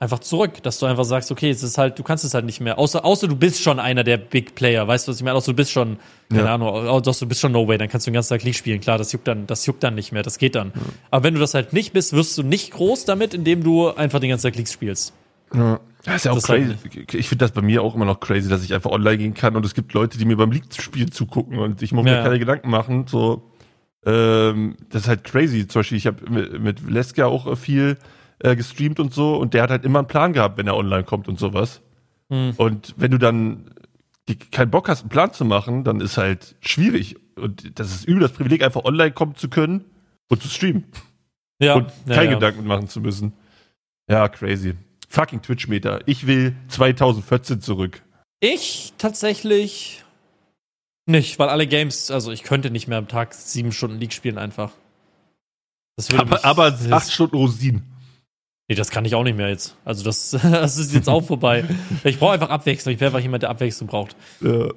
einfach zurück, dass du einfach sagst, okay, es ist halt, du kannst es halt nicht mehr. Außer, außer du bist schon einer der Big Player, weißt du, was ich meine? Außer du bist schon, keine ja. Ahnung, außer du bist schon No Way, dann kannst du den ganzen Tag League spielen. Klar, das juckt dann, das juckt dann nicht mehr, das geht dann. Ja. Aber wenn du das halt nicht bist, wirst du nicht groß damit, indem du einfach den ganzen Tag League spielst. Ja. Das ist ja auch das crazy. Halt ich finde das bei mir auch immer noch crazy, dass ich einfach online gehen kann und es gibt Leute, die mir beim League-Spiel zugucken und ich muss mir keine Gedanken machen. So, ähm, das ist halt crazy. Zum Beispiel, ich habe mit, mit Leska auch viel äh, gestreamt und so und der hat halt immer einen Plan gehabt, wenn er online kommt und sowas. Mhm. Und wenn du dann keinen Bock hast, einen Plan zu machen, dann ist halt schwierig. Und das ist übel, das Privileg, einfach online kommen zu können und zu streamen. Ja. Und keine ja, Gedanken machen zu müssen. Ja, crazy. Fucking Twitch-Meter. Ich will 2014 zurück. Ich tatsächlich nicht, weil alle Games, also ich könnte nicht mehr am Tag sieben Stunden League spielen einfach. aber, mich, aber acht Stunden Rosinen. Nee, das kann ich auch nicht mehr jetzt. Also das, das ist jetzt auch vorbei. Ich brauche einfach Abwechslung. Ich wäre einfach jemand, der Abwechslung braucht. Ja.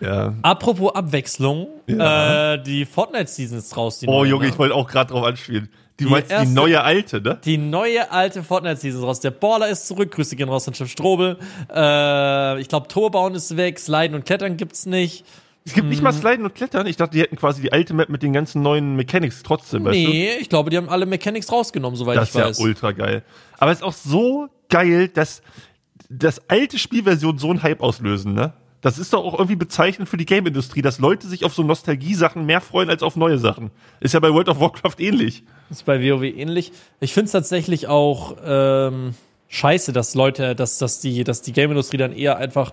ja. Apropos Abwechslung, ja. äh, die Fortnite-Season ist raus. oh neue, Junge, ne? ich wollte auch gerade drauf anspielen. Die, die meinst erste, die neue alte, ne? Die neue alte Fortnite-Season ist raus. Der Baller ist zurück. Grüße gehen raus an Chef Strobel. Äh, ich glaube, Torbauen ist weg. Sliden und Klettern gibt's nicht. Es gibt nicht mal mm. Sliden und Klettern. Ich dachte, die hätten quasi die alte Map mit den ganzen neuen Mechanics trotzdem. Nee, weißt du? ich glaube, die haben alle Mechanics rausgenommen, soweit das ich weiß. Das ist ja ultra geil. Aber es ist auch so geil, dass das alte Spielversion so einen Hype auslösen, ne? Das ist doch auch irgendwie bezeichnend für die Game-Industrie, dass Leute sich auf so Nostalgie-Sachen mehr freuen als auf neue Sachen. Ist ja bei World of Warcraft ähnlich. Ist bei WoW ähnlich. Ich finde es tatsächlich auch ähm, scheiße, dass Leute, dass, dass die, dass die Game-Industrie dann eher einfach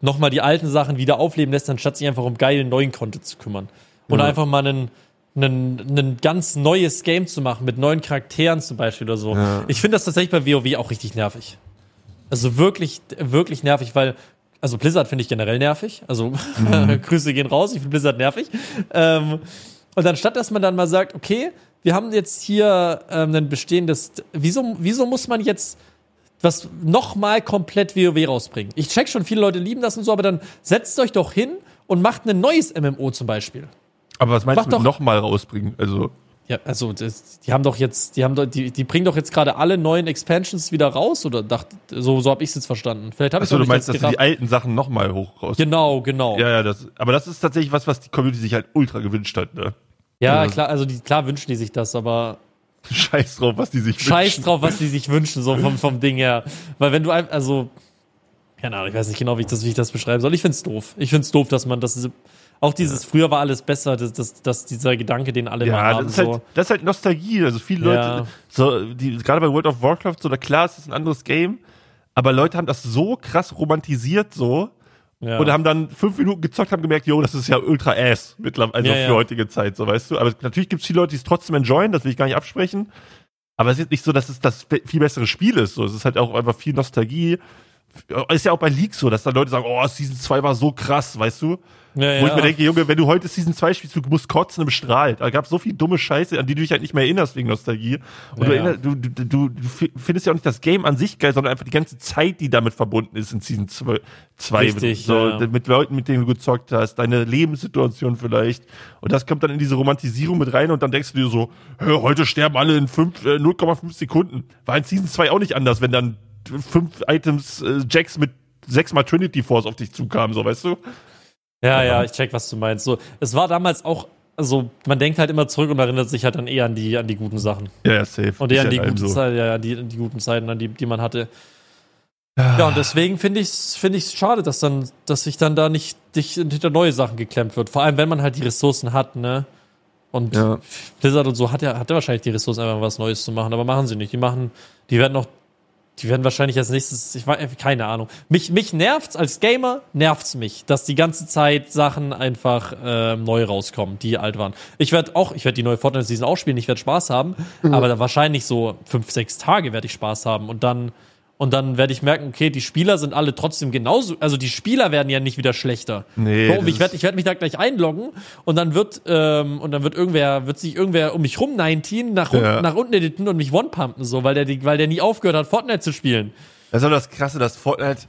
nochmal die alten Sachen wieder aufleben lässt, anstatt sich einfach um geilen neuen Content zu kümmern. Und ja. einfach mal einen, einen, einen ganz neues Game zu machen, mit neuen Charakteren zum Beispiel oder so. Ja. Ich finde das tatsächlich bei WoW auch richtig nervig. Also wirklich, wirklich nervig, weil also Blizzard finde ich generell nervig. Also mhm. Grüße gehen raus, ich finde Blizzard nervig. Ähm, und anstatt dass man dann mal sagt, okay, wir haben jetzt hier ähm, ein bestehendes, wieso, wieso muss man jetzt was nochmal komplett WoW rausbringen? Ich check schon, viele Leute lieben das und so, aber dann setzt euch doch hin und macht ein neues MMO zum Beispiel. Aber was meinst Macht du mit nochmal rausbringen? Also ja, also das, die haben doch jetzt, die haben doch, die, die bringen doch jetzt gerade alle neuen Expansions wieder raus oder dachte, so, so habe ich es jetzt verstanden. Vielleicht habe ich also, du meinst, dass die alten Sachen nochmal hoch raus. Genau, genau. Ja, ja, das, aber das ist tatsächlich was, was die Community sich halt ultra gewünscht hat, ne? Ja, also, klar, also die, klar wünschen die sich das, aber Scheiß drauf, was die sich wünschen. Scheiß drauf, was die sich wünschen, so vom, vom Ding her. Weil wenn du einfach, also, keine Ahnung, ich weiß nicht genau, wie ich das, wie ich das beschreiben soll. Ich find's doof. Ich find's doof, dass man das auch dieses früher war alles besser, das, das, das, dieser Gedanke, den alle ja, mal haben. Das ist, halt, so. halt, das ist halt Nostalgie. Also viele Leute, ja. so, die, gerade bei World of Warcraft, so, da klar, es ist ein anderes Game, aber Leute haben das so krass romantisiert, so, ja. und haben dann fünf Minuten gezockt, haben gemerkt, yo, das ist ja ultra ass mittlerweile, also ja, für heutige Zeit, so, weißt du. Aber natürlich gibt es viele Leute, die es trotzdem enjoyen, das will ich gar nicht absprechen. Aber es ist nicht so, dass es das viel bessere Spiel ist. So, es ist halt auch einfach viel Nostalgie. Ist ja auch bei League so, dass da Leute sagen, oh, Season 2 war so krass, weißt du? Ja, Wo ich mir denke, Junge, wenn du heute Season 2 spielst, du musst kotzen im Strahl. Da gab so viel dumme Scheiße, an die du dich halt nicht mehr erinnerst wegen Nostalgie. Und ja, du, erinnerst, du, du, du, findest ja auch nicht das Game an sich geil, sondern einfach die ganze Zeit, die damit verbunden ist in Season 2. Richtig, so. Mit Leuten, mit denen du gezockt hast, deine Lebenssituation vielleicht. Und das kommt dann in diese Romantisierung mit rein und dann denkst du dir so, heute sterben alle in 0,5 äh, Sekunden. War in Season 2 auch nicht anders, wenn dann fünf Items äh, Jacks mit sechsmal Trinity Force auf dich zukamen, so weißt du? Ja, ja, ich check, was du meinst. So, es war damals auch, also man denkt halt immer zurück und erinnert sich halt dann eher an die, an die guten Sachen. Ja, ja safe. Und eher an die guten so. Zeiten, ja, die, die guten Zeiten, an die, die man hatte. Ja, ja und deswegen finde ich es find ich's schade, dass dann, dass sich dann da nicht dich hinter neue Sachen geklemmt wird. Vor allem, wenn man halt die Ressourcen hat, ne? Und ja. Blizzard und so hat ja, hat ja wahrscheinlich die Ressourcen, einfach was Neues zu machen, aber machen sie nicht. Die machen, die werden noch die werden wahrscheinlich als nächstes, ich weiß, keine Ahnung. Mich, mich nervt's als Gamer, nervt's mich, dass die ganze Zeit Sachen einfach äh, neu rauskommen, die alt waren. Ich werde auch, ich werde die neue Fortnite-Season auch spielen, ich werde Spaß haben, mhm. aber wahrscheinlich so fünf, sechs Tage werde ich Spaß haben und dann und dann werde ich merken, okay, die Spieler sind alle trotzdem genauso. Also die Spieler werden ja nicht wieder schlechter. Nee. Bro, ich werde ich werd mich da gleich einloggen und dann wird ähm, und dann wird irgendwer wird sich irgendwer um mich rum 19 nach, ja. nach unten editen und mich one-pumpen so, weil der weil der nie aufgehört hat Fortnite zu spielen. Das ist aber das krasse, dass Fortnite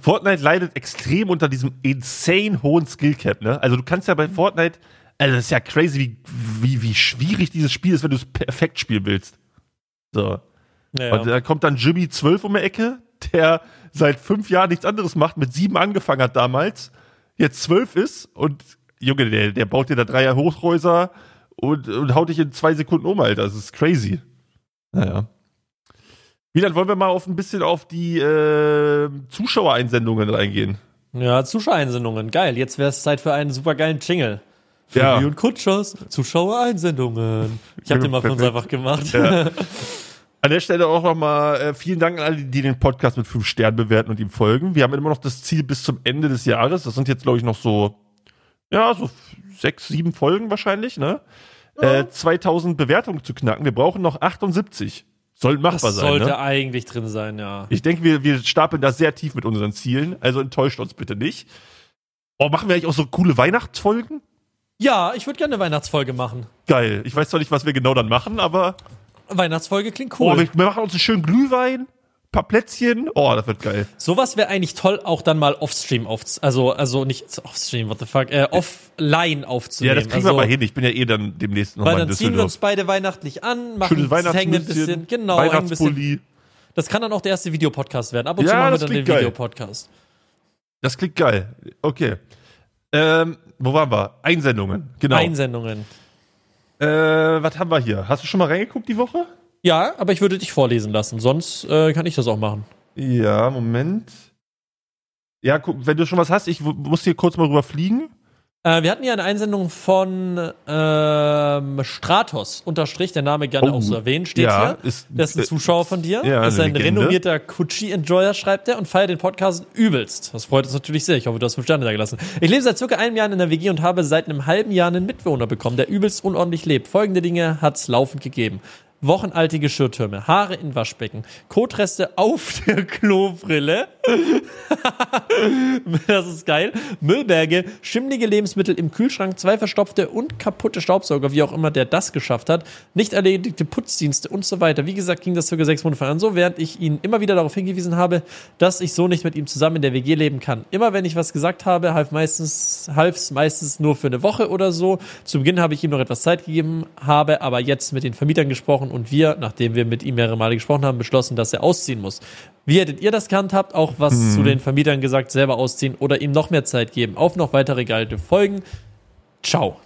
Fortnite leidet extrem unter diesem insane hohen Skillcap, ne? Also du kannst ja bei Fortnite also das ist ja crazy, wie, wie, wie schwierig dieses Spiel ist, wenn du es perfekt spielen willst. So. Ja, Und da kommt dann Jimmy 12 um die Ecke, der seit fünf Jahren nichts anderes macht, mit sieben angefangen hat damals, jetzt zwölf ist und Junge, der, der baut dir da Dreier Hochhäuser und, und haut dich in zwei Sekunden um, Alter. Das ist crazy. Naja. Wie dann wollen wir mal auf ein bisschen auf die äh, Zuschauereinsendungen reingehen. Ja, Zuschauereinsendungen, geil. Jetzt wäre es Zeit für einen supergeilen Jingle. Für ja. und Kutschers, Zuschauereinsendungen. Ich habe den mal für uns einfach gemacht. Ja. An der Stelle auch nochmal äh, vielen Dank an alle, die den Podcast mit fünf Sternen bewerten und ihm folgen. Wir haben immer noch das Ziel bis zum Ende des Jahres. Das sind jetzt, glaube ich, noch so, ja, so sechs, sieben Folgen wahrscheinlich, ne? Ja. Äh, 2000 Bewertungen zu knacken. Wir brauchen noch 78. Soll machbar das sein. Sollte ne? eigentlich drin sein, ja. Ich denke, wir, wir stapeln da sehr tief mit unseren Zielen. Also enttäuscht uns bitte nicht. Oh, machen wir eigentlich auch so coole Weihnachtsfolgen? Ja, ich würde gerne eine Weihnachtsfolge machen. Geil. Ich weiß zwar nicht, was wir genau dann machen, aber. Weihnachtsfolge klingt cool. Oh, wir, wir machen uns einen schönen Glühwein, paar Plätzchen. Oh, das wird geil. Sowas wäre eigentlich toll, auch dann mal offstream auf, also also nicht offstream, what the fuck, äh, offline aufzunehmen. Ja, das kriegen also, wir mal hin. Ich bin ja eh dann demnächst noch Weil dann ziehen wir uns beide weihnachtlich an, machen Schönes hängen ein bisschen, genau, ein bisschen. Das kann dann auch der erste Videopodcast werden. Ab und ja, zu machen wir dann den Videopodcast. Das klingt geil. Okay. Ähm, wo waren wir? Einsendungen, genau. Einsendungen. Äh, was haben wir hier? Hast du schon mal reingeguckt die Woche? Ja, aber ich würde dich vorlesen lassen, sonst äh, kann ich das auch machen. Ja, Moment. Ja, guck, wenn du schon was hast, ich muss hier kurz mal rüber fliegen. Äh, wir hatten ja eine Einsendung von ähm, Stratos, unterstrich, der Name gerne oh, auch so erwähnt, steht ja, hier. Ist, das ist ein äh, Zuschauer von dir. Ja, ist ein Legende. renommierter Kutschi-Enjoyer, schreibt er, und feiert den Podcast übelst. Das freut uns natürlich sehr. Ich hoffe, du hast fünf Sterne da gelassen. Ich lebe seit circa einem Jahr in der WG und habe seit einem halben Jahr einen Mitbewohner bekommen, der übelst unordentlich lebt. Folgende Dinge hat's laufend gegeben wochenalte Geschirrtürme, Haare in Waschbecken, Kotreste auf der Klobrille. das ist geil. Müllberge, schimmlige Lebensmittel im Kühlschrank, zwei verstopfte und kaputte Staubsauger, wie auch immer der das geschafft hat, nicht erledigte Putzdienste und so weiter. Wie gesagt, ging das circa sechs Monate an so, während ich ihn immer wieder darauf hingewiesen habe, dass ich so nicht mit ihm zusammen in der WG leben kann. Immer wenn ich was gesagt habe, half meistens, meistens nur für eine Woche oder so. Zu Beginn habe ich ihm noch etwas Zeit gegeben, habe aber jetzt mit den Vermietern gesprochen und wir, nachdem wir mit ihm mehrere Male gesprochen haben, beschlossen, dass er ausziehen muss. Wie hättet ihr das gehandhabt? Auch was hm. zu den Vermietern gesagt, selber ausziehen oder ihm noch mehr Zeit geben? Auf noch weitere geile Folgen. Ciao.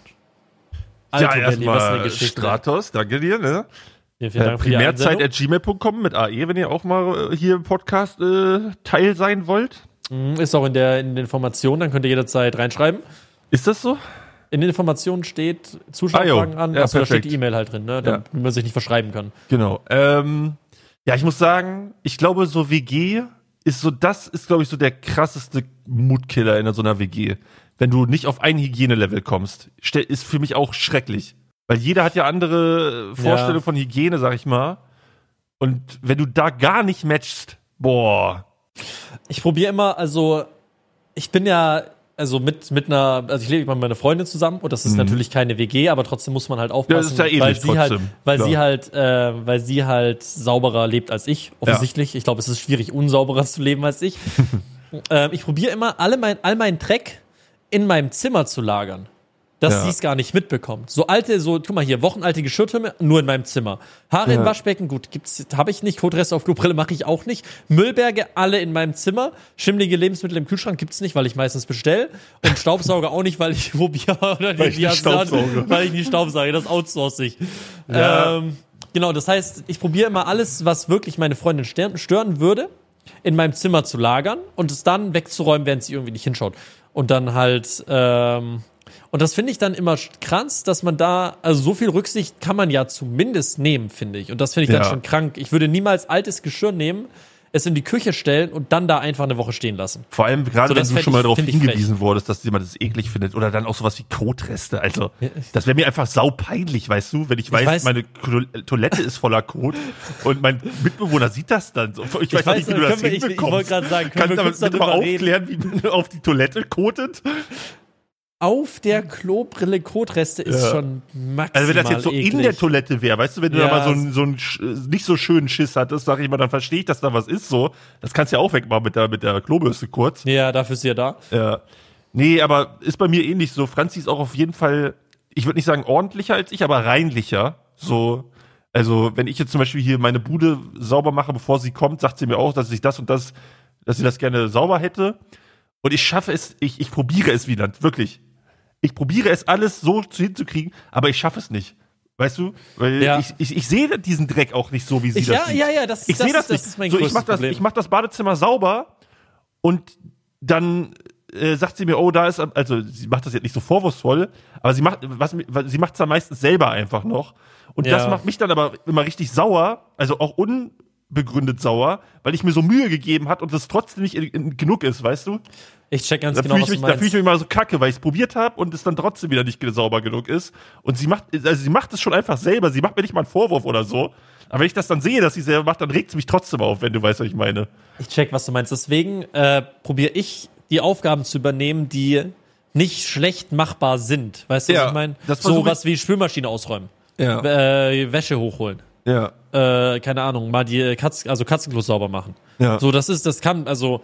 Alto ja, erstmal Stratos, danke dir. Ne? Ja, vielen Dank äh, Primärzeit.gmail.com mit AE, wenn ihr auch mal äh, hier im Podcast äh, Teil sein wollt. Mhm, ist auch in der in den Informationen, dann könnt ihr jederzeit reinschreiben. Ist das so? In den Informationen steht Zuschauerfragen ah, an, ja, also da steht die E-Mail halt drin, ne, damit ja. man sich nicht verschreiben kann. Genau. Ähm, ja, ich muss sagen, ich glaube, so WG ist so, das ist, glaube ich, so der krasseste Mutkiller in so einer WG. Wenn du nicht auf ein Hygienelevel kommst, ist für mich auch schrecklich. Weil jeder hat ja andere Vorstellungen ja. von Hygiene, sag ich mal. Und wenn du da gar nicht matchst, boah. Ich probiere immer, also ich bin ja also mit mit einer, also ich lebe mit meiner Freundin zusammen und das ist mhm. natürlich keine WG, aber trotzdem muss man halt aufpassen, ja, das ist ja ähnlich, weil sie trotzdem. halt, weil Klar. sie halt, äh, weil sie halt sauberer lebt als ich, offensichtlich. Ja. Ich glaube, es ist schwierig, unsauberer zu leben als ich. äh, ich probiere immer alle mein, all meinen Dreck in meinem Zimmer zu lagern dass ja. sie es gar nicht mitbekommt. So alte, so, guck mal hier, wochenalte Geschirrtürme, nur in meinem Zimmer. Haare ja. im Waschbecken, gut, gibt's, habe ich nicht. Kotreste auf Klobrille mache ich auch nicht. Müllberge, alle in meinem Zimmer. Schimmlige Lebensmittel im Kühlschrank gibt's nicht, weil ich meistens bestell. Und Staubsauger auch nicht, weil ich probiere, oder weil, die, ich Staubsauge. weil ich nicht Staubsauge, das outsource ich. Ja. Ähm, genau, das heißt, ich probiere immer alles, was wirklich meine Freundin stören würde, in meinem Zimmer zu lagern und es dann wegzuräumen, während sie irgendwie nicht hinschaut. Und dann halt, ähm, und das finde ich dann immer krass, dass man da, also so viel Rücksicht kann man ja zumindest nehmen, finde ich. Und das finde ich ja. dann schon krank. Ich würde niemals altes Geschirr nehmen, es in die Küche stellen und dann da einfach eine Woche stehen lassen. Vor allem gerade, so, wenn du schon mal darauf hingewiesen wurdest, dass jemand das eklig findet oder dann auch sowas wie Kotreste. Also, das wäre mir einfach saupeinlich, weißt du, wenn ich, ich weiß, weiß, meine Toilette ist voller Kot und mein Mitbewohner sieht das dann. Ich, ich weiß, weiß nicht, wie du das wir, hinbekommst. Ich, ich wollte gerade sagen, können Kannst wir kurz darüber mal aufklären, wie man auf die Toilette kotet? Auf der Klobrille Kotreste ist ja. schon maximal Also wenn das jetzt so eklig. in der Toilette wäre, weißt du, wenn du ja. da mal so einen so nicht so schönen Schiss hattest, sag ich mal, dann verstehe ich, dass da was ist so. Das kannst du ja auch wegmachen mit der, mit der Klobürste kurz. Ja, dafür ist sie ja da. Ja. Nee, aber ist bei mir ähnlich so. Franzi ist auch auf jeden Fall, ich würde nicht sagen ordentlicher als ich, aber reinlicher. So, also wenn ich jetzt zum Beispiel hier meine Bude sauber mache, bevor sie kommt, sagt sie mir auch, dass ich das und das, dass sie das gerne sauber hätte. Und ich schaffe es, ich, ich probiere es wieder, wirklich ich probiere es alles so hinzukriegen, aber ich schaffe es nicht. Weißt du? Weil ja. ich, ich, ich sehe diesen Dreck auch nicht so, wie sie ich, das ja, sieht. Ja, ja, das, ich sehe das, das, nicht. so, ich mach das, ich mach das Badezimmer sauber und dann äh, sagt sie mir, oh, da ist, also sie macht das jetzt nicht so vorwurfsvoll, aber sie macht, was, sie macht es dann meistens selber einfach noch. Und ja. das macht mich dann aber immer richtig sauer, also auch unbegründet sauer, weil ich mir so Mühe gegeben hat und es trotzdem nicht in, in genug ist, weißt du? Ich check ganz da genau, was mich, Da fühle ich mich mal so kacke, weil ich es probiert habe und es dann trotzdem wieder nicht sauber genug ist. Und sie macht, also sie macht es schon einfach selber. Sie macht mir nicht mal einen Vorwurf oder so. Aber wenn ich das dann sehe, dass sie selber macht, dann regt es mich trotzdem auf, wenn du weißt, was ich meine. Ich check, was du meinst. Deswegen äh, probiere ich, die Aufgaben zu übernehmen, die nicht schlecht machbar sind. Weißt du, ja, was ich meine? So was wie Spülmaschine ausräumen. Ja. Äh, Wäsche hochholen. Ja. Äh, keine Ahnung, mal die Katz, also Katzenklo sauber machen. Ja. So, das ist, das kann, also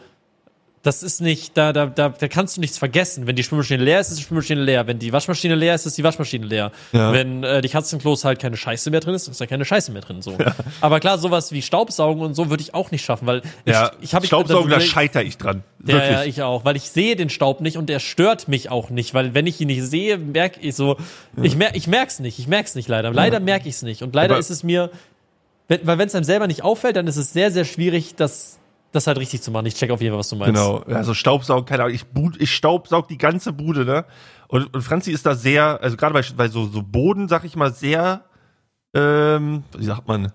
das ist nicht, da, da, da, da kannst du nichts vergessen. Wenn die Spülmaschine leer ist, ist die Spülmaschine leer. Wenn die Waschmaschine leer ist, ist die Waschmaschine leer. Ja. Wenn äh, die Katzenklos halt keine Scheiße mehr drin ist, ist da keine Scheiße mehr drin. So. Ja. Aber klar, sowas wie Staubsaugen und so würde ich auch nicht schaffen, weil ich, ja, ich habe Staubsaugen, da scheitere ich dran. Ja, ja, ich auch, weil ich sehe den Staub nicht und der stört mich auch nicht, weil wenn ich ihn nicht sehe, merke ich so, ja. ich, mer ich merk's nicht, ich merk's nicht leider. Leider merke ich es nicht und leider Aber ist es mir, wenn, weil wenn es einem selber nicht auffällt, dann ist es sehr, sehr schwierig, das das halt richtig zu machen. Ich check auf jeden Fall, was du meinst. Genau, also Staubsaugen, keine Ahnung, ich, ich staubsaug die ganze Bude, ne? Und, und Franzi ist da sehr, also gerade bei, bei so, so Boden, sag ich mal, sehr, ähm, wie sagt man,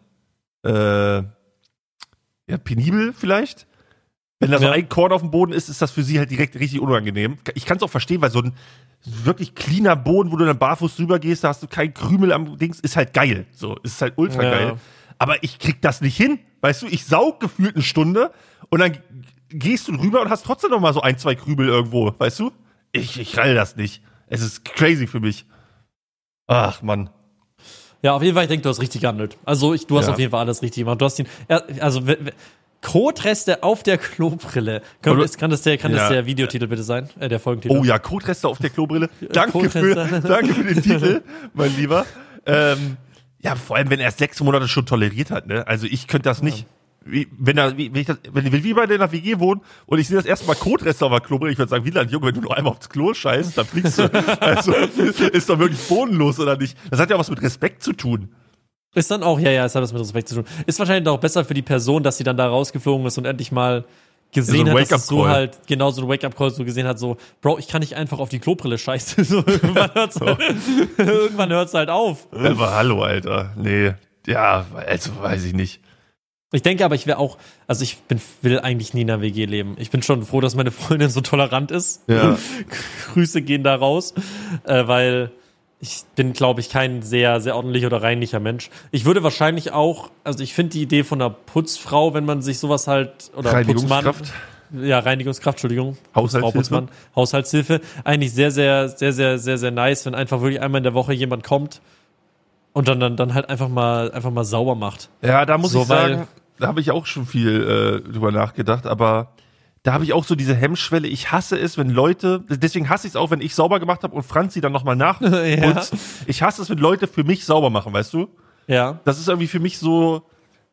äh, ja, penibel vielleicht. Wenn da so ja. ein Korn auf dem Boden ist, ist das für sie halt direkt richtig unangenehm. Ich kann es auch verstehen, weil so ein wirklich cleaner Boden, wo du dann barfuß drüber gehst, da hast du keinen Krümel am Dings, ist halt geil. So, ist halt ultra ja. Aber ich krieg das nicht hin. Weißt du, ich saug gefühlt eine Stunde und dann gehst du rüber und hast trotzdem noch mal so ein, zwei Krübel irgendwo, weißt du? Ich, ich rall das nicht. Es ist crazy für mich. Ach, Mann. Ja, auf jeden Fall, ich denke, du hast richtig gehandelt. Also, ich, du hast ja. auf jeden Fall alles richtig gemacht. Du hast ihn, also, Kotreste auf der Klobrille. Kann, das, kann das der, kann ja. das der Videotitel bitte sein? Äh, der Folgentitel? Oh ja, Kotreste auf der Klobrille. Danke, für, danke für den Titel, mein Lieber. Ähm, ja, vor allem, wenn er es sechs Monate schon toleriert hat, ne? Also ich könnte das nicht. Wie, wenn er, wie, wenn ich das, wenn wir wie bei der WG wohnen und ich sehe das erste Mal Kotreste auf der Klobrille, ich würde sagen, Wieland, Junge, wenn du nur einmal aufs Klo scheißt, dann fliegst du. also, ist doch wirklich bodenlos, oder nicht? Das hat ja auch was mit Respekt zu tun. Ist dann auch, ja, ja, es hat was mit Respekt zu tun. Ist wahrscheinlich auch besser für die Person, dass sie dann da rausgeflogen ist und endlich mal gesehen so hat, dass es so halt, genau so ein Wake-up-Call so gesehen hat, so, Bro, ich kann nicht einfach auf die Klobrille scheißen. so, irgendwann hört's, so. halt, irgendwann hört's halt auf. Aber hallo, Alter. Nee. Ja, also weiß ich nicht. Ich denke aber, ich wäre auch, also ich bin, will eigentlich nie in einer WG leben. Ich bin schon froh, dass meine Freundin so tolerant ist. Ja. Grüße gehen da raus, äh, weil ich bin, glaube ich, kein sehr, sehr ordentlicher oder reinlicher Mensch. Ich würde wahrscheinlich auch, also ich finde die Idee von einer Putzfrau, wenn man sich sowas halt, oder Reinigungskraft. Putzmann, ja, Reinigungskraft, Entschuldigung. Haushaltshilfe. Putzmann, Haushaltshilfe. Eigentlich sehr, sehr, sehr, sehr, sehr, sehr nice, wenn einfach wirklich einmal in der Woche jemand kommt und dann, dann, dann halt einfach mal, einfach mal sauber macht. Ja, da muss so, ich sagen, da habe ich auch schon viel äh, drüber nachgedacht, aber da habe ich auch so diese Hemmschwelle. Ich hasse es, wenn Leute, deswegen hasse ich es auch, wenn ich sauber gemacht habe und Franzi dann nochmal nachputzt. ja. Ich hasse es, wenn Leute für mich sauber machen, weißt du? Ja. Das ist irgendwie für mich so,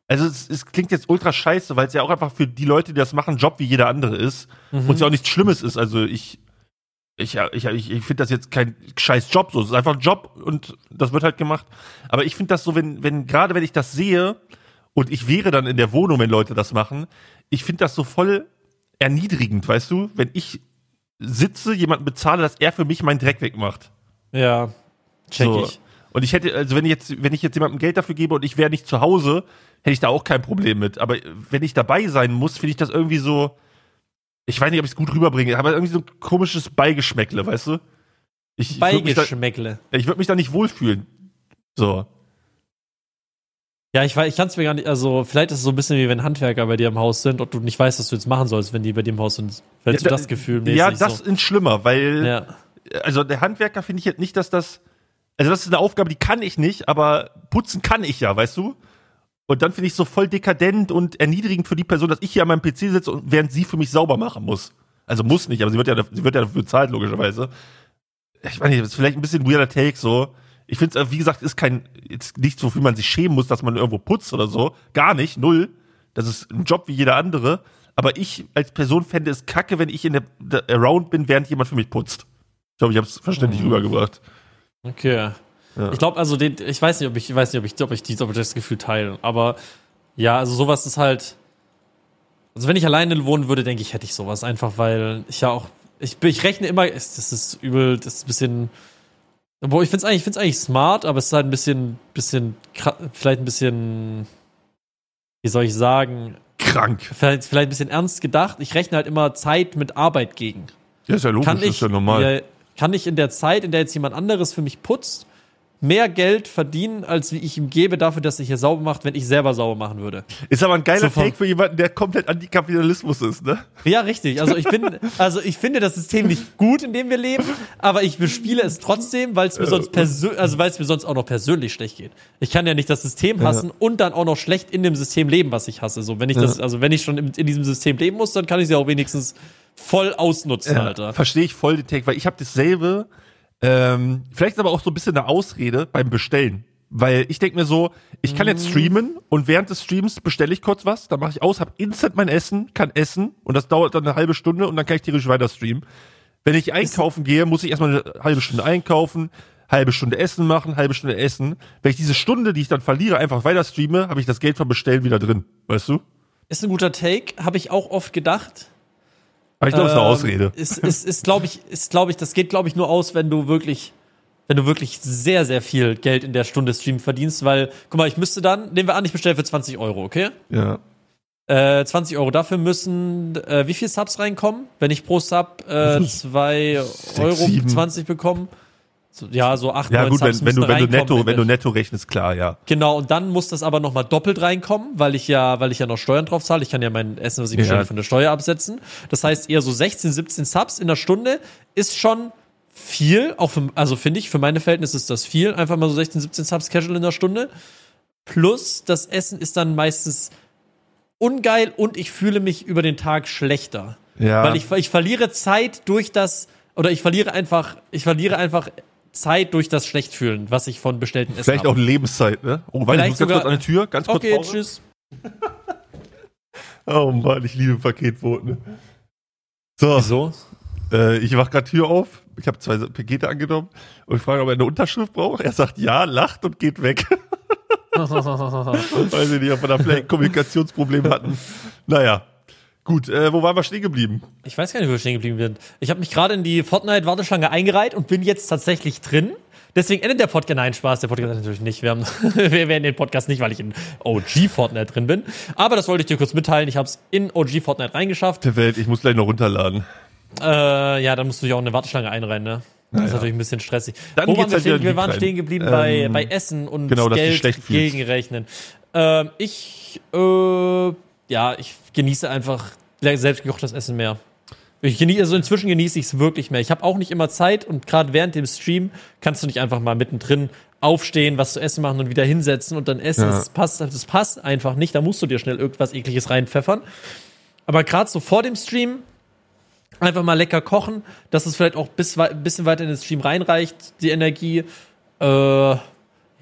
also es, es klingt jetzt ultra scheiße, weil es ja auch einfach für die Leute, die das machen, Job wie jeder andere ist mhm. und es ja auch nichts Schlimmes ist. Also ich, ich, ich, ich, ich finde das jetzt kein scheiß Job, so. Es ist einfach ein Job und das wird halt gemacht. Aber ich finde das so, wenn, wenn, gerade wenn ich das sehe und ich wäre dann in der Wohnung, wenn Leute das machen, ich finde das so voll erniedrigend, weißt du? Wenn ich sitze, jemanden bezahle, dass er für mich meinen Dreck wegmacht. Ja, check so. ich. Und ich hätte, also wenn ich jetzt, wenn ich jetzt jemandem Geld dafür gebe und ich wäre nicht zu Hause, hätte ich da auch kein Problem mit. Aber wenn ich dabei sein muss, finde ich das irgendwie so, ich weiß nicht, ob ich es gut rüberbringe, aber irgendwie so ein komisches Beigeschmäckle, weißt du? Ich, Beigeschmäckle. Ich würde mich, da nicht wohlfühlen. So. Ja, ich, ich kann es mir gar nicht, also vielleicht ist es so ein bisschen wie wenn Handwerker bei dir im Haus sind und du nicht weißt, was du jetzt machen sollst, wenn die bei dir im Haus sind. Fällst ja, du das Gefühl mäßig Ja, das so? ist schlimmer, weil, ja. also der Handwerker finde ich jetzt nicht, dass das, also das ist eine Aufgabe, die kann ich nicht, aber putzen kann ich ja, weißt du? Und dann finde ich so voll dekadent und erniedrigend für die Person, dass ich hier an meinem PC sitze und während sie für mich sauber machen muss. Also muss nicht, aber sie wird ja, sie wird ja dafür bezahlt, logischerweise. Ich weiß nicht, das ist vielleicht ein bisschen weirder Take so. Ich finde es, äh, wie gesagt, ist kein, jetzt nichts, wofür man sich schämen muss, dass man irgendwo putzt oder so. Gar nicht, null. Das ist ein Job wie jeder andere. Aber ich als Person fände es kacke, wenn ich in der, der Around bin, während jemand für mich putzt. Ich glaube, ich habe es verständlich mhm. rübergebracht. Okay. Ja. Ich glaube, also den, ich weiß nicht, ob ich, ich weiß nicht, ob ich, ob ich, die, ob ich das Gefühl teile. Aber ja, also sowas ist halt. Also wenn ich alleine wohnen würde, denke ich, hätte ich sowas einfach, weil ich ja auch, ich, ich rechne immer, das ist übel, das ist ein bisschen obwohl, ich finde es eigentlich, find's eigentlich smart, aber es ist halt ein bisschen, bisschen, vielleicht ein bisschen, wie soll ich sagen? Krank. Vielleicht, vielleicht ein bisschen ernst gedacht. Ich rechne halt immer Zeit mit Arbeit gegen. Ja, ist ja logisch, kann ich, ist ja normal. kann ich in der Zeit, in der jetzt jemand anderes für mich putzt, mehr Geld verdienen, als wie ich ihm gebe dafür, dass er hier sauber macht, wenn ich selber sauber machen würde. Ist aber ein geiler so Take für jemanden, der komplett Antikapitalismus ist, ne? Ja, richtig. Also ich bin, also ich finde das System nicht gut, in dem wir leben, aber ich bespiele es trotzdem, weil es mir sonst persönlich, also weil es mir sonst auch noch persönlich schlecht geht. Ich kann ja nicht das System hassen ja. und dann auch noch schlecht in dem System leben, was ich hasse. So, wenn ich das, also wenn ich schon in, in diesem System leben muss, dann kann ich es ja auch wenigstens voll ausnutzen, ja, Alter. Verstehe ich voll den Take, weil ich habe dasselbe ähm, vielleicht aber auch so ein bisschen eine Ausrede beim Bestellen. Weil ich denke mir so, ich kann jetzt mhm. streamen und während des Streams bestelle ich kurz was, dann mache ich aus, habe instant mein Essen, kann essen und das dauert dann eine halbe Stunde und dann kann ich theoretisch weiter streamen. Wenn ich einkaufen gehe, muss ich erstmal eine halbe Stunde einkaufen, halbe Stunde Essen machen, halbe Stunde Essen. Wenn ich diese Stunde, die ich dann verliere, einfach weiter streame, habe ich das Geld vom Bestellen wieder drin. Weißt du? Ist ein guter Take, habe ich auch oft gedacht. Aber ich glaube, ähm, es ist eine Ausrede. Ist, ist, ist glaube ich, ist, glaube ich, das geht, glaube ich, nur aus, wenn du wirklich, wenn du wirklich sehr, sehr viel Geld in der Stunde Stream verdienst, weil, guck mal, ich müsste dann, nehmen wir an, ich bestelle für 20 Euro, okay? Ja. Äh, 20 Euro. Dafür müssen, äh, wie viel Subs reinkommen? Wenn ich pro Sub äh, 2 Euro 20 bekomme? So, ja, so 8, Ja, gut, wenn, wenn, du, wenn, du netto, wenn du netto rechnest, klar, ja. Genau, und dann muss das aber nochmal doppelt reinkommen, weil ich ja, weil ich ja noch Steuern drauf zahle. Ich kann ja mein Essen, was ich bestelle, ja. von der Steuer absetzen. Das heißt, eher so 16, 17 Subs in der Stunde ist schon viel, auch für, also finde ich, für meine Verhältnisse ist das viel. Einfach mal so 16, 17 Subs casual in der Stunde. Plus, das Essen ist dann meistens ungeil und ich fühle mich über den Tag schlechter. Ja. Weil ich, ich verliere Zeit durch das, oder ich verliere einfach, ich verliere einfach Zeit durch das Schlechtfühlen, was ich von bestellten Essen Vielleicht habe. auch Lebenszeit, ne? Oh, warte, ich muss ganz kurz an die Tür, ganz kurz Okay, Pause. tschüss. oh Mann, ich liebe Paketboten. So. Wieso? Äh, ich mach gerade Tür auf, ich habe zwei Pakete angenommen und ich frage, ob er eine Unterschrift braucht. Er sagt ja, lacht und geht weg. Weiß ich nicht, ob wir da vielleicht ein Kommunikationsproblem hatten. Naja, Gut, äh, wo waren wir stehen geblieben? Ich weiß gar nicht, wo wir stehen geblieben sind. Ich habe mich gerade in die Fortnite-Warteschlange eingereiht und bin jetzt tatsächlich drin. Deswegen endet der Podcast. Nein, Spaß, der Podcast natürlich nicht. Wir, haben, wir werden den Podcast nicht, weil ich in OG Fortnite drin bin. Aber das wollte ich dir kurz mitteilen. Ich habe es in OG Fortnite reingeschafft. Der Welt, ich muss gleich noch runterladen. Äh, ja, dann musst du dich auch in eine Warteschlange einreihen, ne? Das naja. ist natürlich ein bisschen stressig. Dann Wo waren wir halt stehen? Wir waren stehen geblieben ähm, bei, bei Essen und genau, Geld gegenrechnen. Ähm, ich, äh, ja, ich genieße einfach selbstgekochtes Essen mehr. Ich genieße, also inzwischen genieße ich es wirklich mehr. Ich habe auch nicht immer Zeit und gerade während dem Stream kannst du nicht einfach mal mittendrin aufstehen, was zu essen machen und wieder hinsetzen und dann essen. Ja. Das, passt, das passt einfach nicht. Da musst du dir schnell irgendwas ekliges reinpfeffern. Aber gerade so vor dem Stream einfach mal lecker kochen, dass es vielleicht auch bis, ein bisschen weiter in den Stream reinreicht, die Energie. Äh,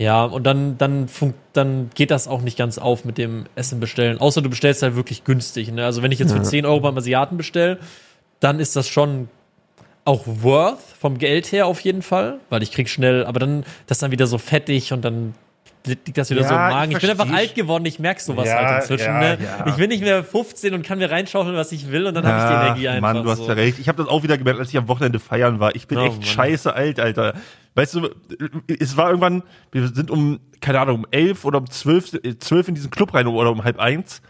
ja, und dann, dann, funkt, dann geht das auch nicht ganz auf mit dem Essen bestellen. Außer du bestellst halt wirklich günstig. Ne? Also wenn ich jetzt für 10 Euro beim Asiaten bestelle, dann ist das schon auch worth vom Geld her auf jeden Fall, weil ich krieg schnell, aber dann das dann wieder so fettig und dann liegt das wieder ja, so im Magen. Ich, bin einfach alt geworden, ich merke sowas ja, halt inzwischen. Ja, ne? Ich bin nicht mehr 15 und kann mir reinschaufeln, was ich will und dann habe ich die Energie einfach. Mann, du hast so. ja recht. Ich habe das auch wieder gemerkt, als ich am Wochenende feiern war. Ich bin oh, echt Mann. scheiße alt, Alter. Weißt du, es war irgendwann, wir sind um, keine Ahnung, um elf oder um zwölf, zwölf in diesen Club rein oder um halb eins.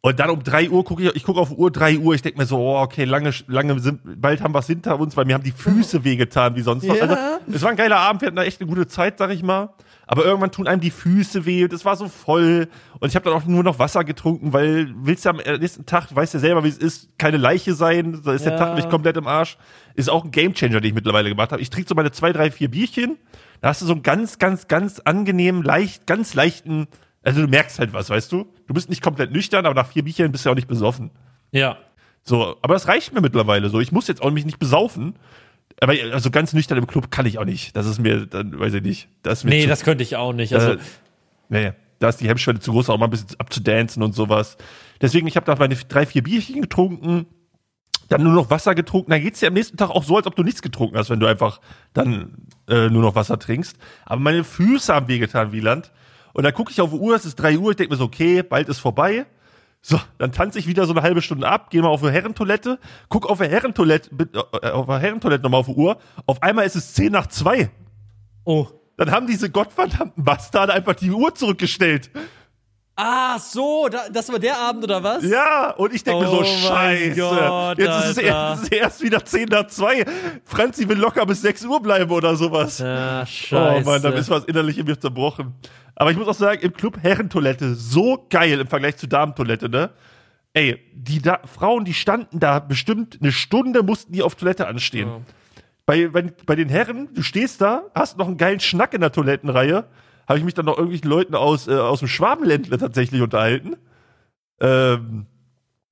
Und dann um drei Uhr gucke ich, ich gucke auf Uhr drei Uhr, ich denke mir so, oh, okay, lange, lange sind, bald haben wir es hinter uns, weil mir haben die Füße wehgetan wie sonst was. Also, es war ein geiler Abend, wir hatten da echt eine gute Zeit, sag ich mal. Aber irgendwann tun einem die Füße weh, das war so voll. Und ich habe dann auch nur noch Wasser getrunken, weil willst du am nächsten Tag, weißt du selber, wie es ist, keine Leiche sein, da ist ja. der Tag nicht komplett im Arsch. Ist auch ein Gamechanger, den ich mittlerweile gemacht habe. Ich trinke so meine zwei, drei, vier Bierchen, da hast du so einen ganz, ganz, ganz angenehmen, leicht, ganz leichten also du merkst halt was, weißt du? Du bist nicht komplett nüchtern, aber nach vier Bierchen bist du ja auch nicht besoffen. Ja. So, aber das reicht mir mittlerweile so. Ich muss jetzt auch mich nicht besaufen. Aber also ganz nüchtern im Club kann ich auch nicht. Das ist mir, dann weiß ich nicht. Das nee, zu, das könnte ich auch nicht. Also, äh, nee, da ist die Hemmschwelle zu groß, auch mal ein bisschen abzudancen und sowas. Deswegen, ich habe da meine drei, vier Bierchen getrunken, dann nur noch Wasser getrunken. Dann geht's dir am nächsten Tag auch so, als ob du nichts getrunken hast, wenn du einfach dann äh, nur noch Wasser trinkst. Aber meine Füße haben wehgetan, Wieland. Und dann gucke ich auf die Uhr, es ist drei Uhr, ich denke mir so, okay, bald ist vorbei. So, dann tanze ich wieder so eine halbe Stunde ab, gehe mal auf eine Herrentoilette, guck auf der Herrentoilette, äh, auf der Herrentoilette nochmal auf die Uhr. Auf einmal ist es zehn nach zwei. Oh. Dann haben diese gottverdammten Bastarde einfach die Uhr zurückgestellt. Ah, so, da, das war der Abend oder was? Ja, und ich denke oh mir so, oh scheiße. Gott, jetzt ist es, erst, ist erst, wieder 10 nach 2. Franzi will locker bis 6 Uhr bleiben oder sowas. Ja, scheiße. Oh Mann, da ist was innerlich in mir zerbrochen. Aber ich muss auch sagen, im Club Herrentoilette so geil im Vergleich zu Damentoilette, ne? Ey, die da Frauen, die standen da bestimmt eine Stunde, mussten die auf Toilette anstehen. Ja. Bei, bei, bei den Herren, du stehst da, hast noch einen geilen Schnack in der Toilettenreihe habe ich mich dann noch irgendwelchen Leuten aus, äh, aus dem Schwabenländler tatsächlich unterhalten. Ähm,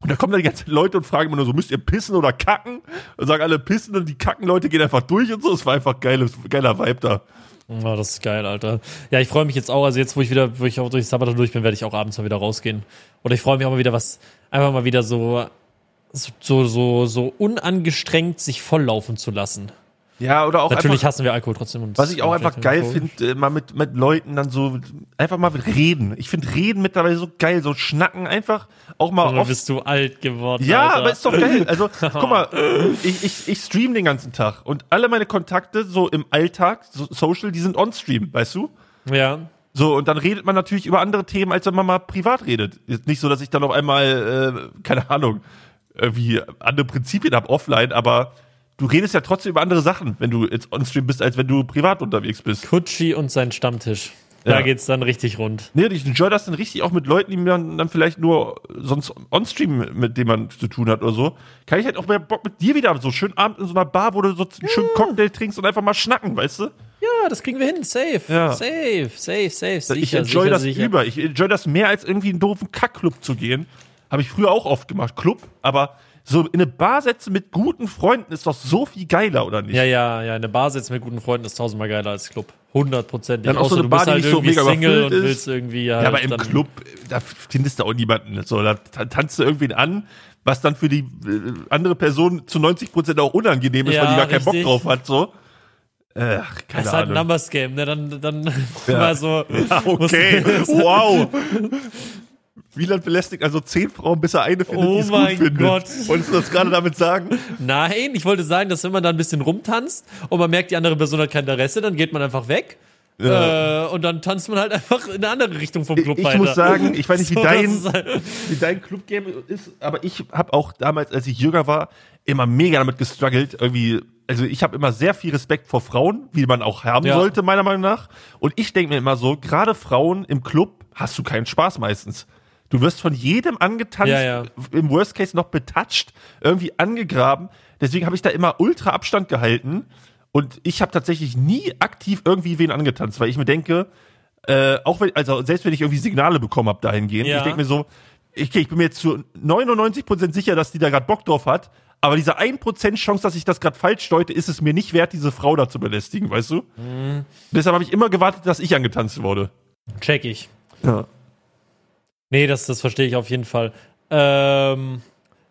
und da kommen dann die ganzen Leute und fragen immer nur so, müsst ihr pissen oder kacken? Und sagen alle pissen und die kacken Leute gehen einfach durch und so. Es war einfach geiles, geiler Vibe da. Ja, das ist geil, Alter. Ja, ich freue mich jetzt auch, also jetzt, wo ich wieder, wo ich auch durch Sabbat durch bin, werde ich auch abends mal wieder rausgehen. Oder ich freue mich auch mal wieder was, einfach mal wieder so, so, so, so unangestrengt sich volllaufen zu lassen. Ja, oder auch Natürlich einfach, hassen wir Alkohol trotzdem. was ich auch einfach geil finde, äh, mal mit, mit Leuten dann so, einfach mal mit reden. Ich finde Reden mittlerweile so geil, so schnacken einfach auch mal Aber oft. bist du alt geworden. Ja, Alter. aber ist doch geil. Also, guck mal, ich, ich, ich stream den ganzen Tag und alle meine Kontakte so im Alltag, so Social, die sind on-stream, weißt du? Ja. So, und dann redet man natürlich über andere Themen, als wenn man mal privat redet. Ist nicht so, dass ich dann auf einmal, äh, keine Ahnung, irgendwie andere Prinzipien habe offline, aber du redest ja trotzdem über andere Sachen, wenn du jetzt on-stream bist, als wenn du privat unterwegs bist. Kutschi und sein Stammtisch. Da ja. geht's dann richtig rund. Nee, ich enjoy das dann richtig auch mit Leuten, die man dann vielleicht nur sonst on-stream, mit denen man zu tun hat oder so. Kann ich halt auch mehr Bock mit dir wieder so schön Abend in so einer Bar, wo du so einen schönen Cocktail trinkst und einfach mal schnacken, weißt du? Ja, das kriegen wir hin. Safe. Ja. Safe, safe, safe. Sicher, ich enjoy sicher, das sicher. über. Ich enjoy das mehr als irgendwie in einen doofen Kackclub zu gehen. Habe ich früher auch oft gemacht. Club, aber so in eine Bar setzen mit guten Freunden ist doch so viel geiler, oder nicht? Ja, ja, ja. Eine Bar setzen mit guten Freunden ist tausendmal geiler als Club. Hundertprozentig. Dann auch so eine Bar, die halt nicht so mega Single und willst irgendwie halt Ja, aber im Club, da findest du auch niemanden. So, da tanzt du irgendwen an, was dann für die äh, andere Person zu 90 Prozent auch unangenehm ist, ja, weil die gar keinen Bock drauf hat, so. Ach, keine das ist halt ein Numbers Game, ne? Dann, dann ja. mal so. Ja, okay. wow. Wieland belästigt also zehn Frauen, bis er eine findet, oh die es gut findet. Gott. Wolltest du das gerade damit sagen? Nein, ich wollte sagen, dass wenn man da ein bisschen rumtanzt und man merkt, die andere Person hat kein Interesse, dann geht man einfach weg. Ja. Äh, und dann tanzt man halt einfach in eine andere Richtung vom Club ich, weiter. Ich muss sagen, ich weiß nicht, wie so, dein, halt wie dein Clubgame ist, aber ich habe auch damals, als ich jünger war, immer mega damit gestruggelt, irgendwie also ich habe immer sehr viel Respekt vor Frauen, wie man auch haben ja. sollte, meiner Meinung nach. Und ich denke mir immer so, gerade Frauen im Club hast du keinen Spaß meistens. Du wirst von jedem angetanzt, ja, ja. im Worst Case noch betatscht, irgendwie angegraben. Deswegen habe ich da immer ultra Abstand gehalten. Und ich habe tatsächlich nie aktiv irgendwie wen angetanzt, weil ich mir denke, äh, auch wenn, also selbst wenn ich irgendwie Signale bekommen habe dahingehend, ja. ich denke mir so, ich, ich bin mir jetzt zu 99% sicher, dass die da gerade Bock drauf hat, aber diese 1% Chance, dass ich das gerade falsch deute, ist es mir nicht wert, diese Frau da zu belästigen, weißt du? Mhm. Deshalb habe ich immer gewartet, dass ich angetanzt wurde. Check ich. Ja. Nee, das, das verstehe ich auf jeden Fall. Ähm,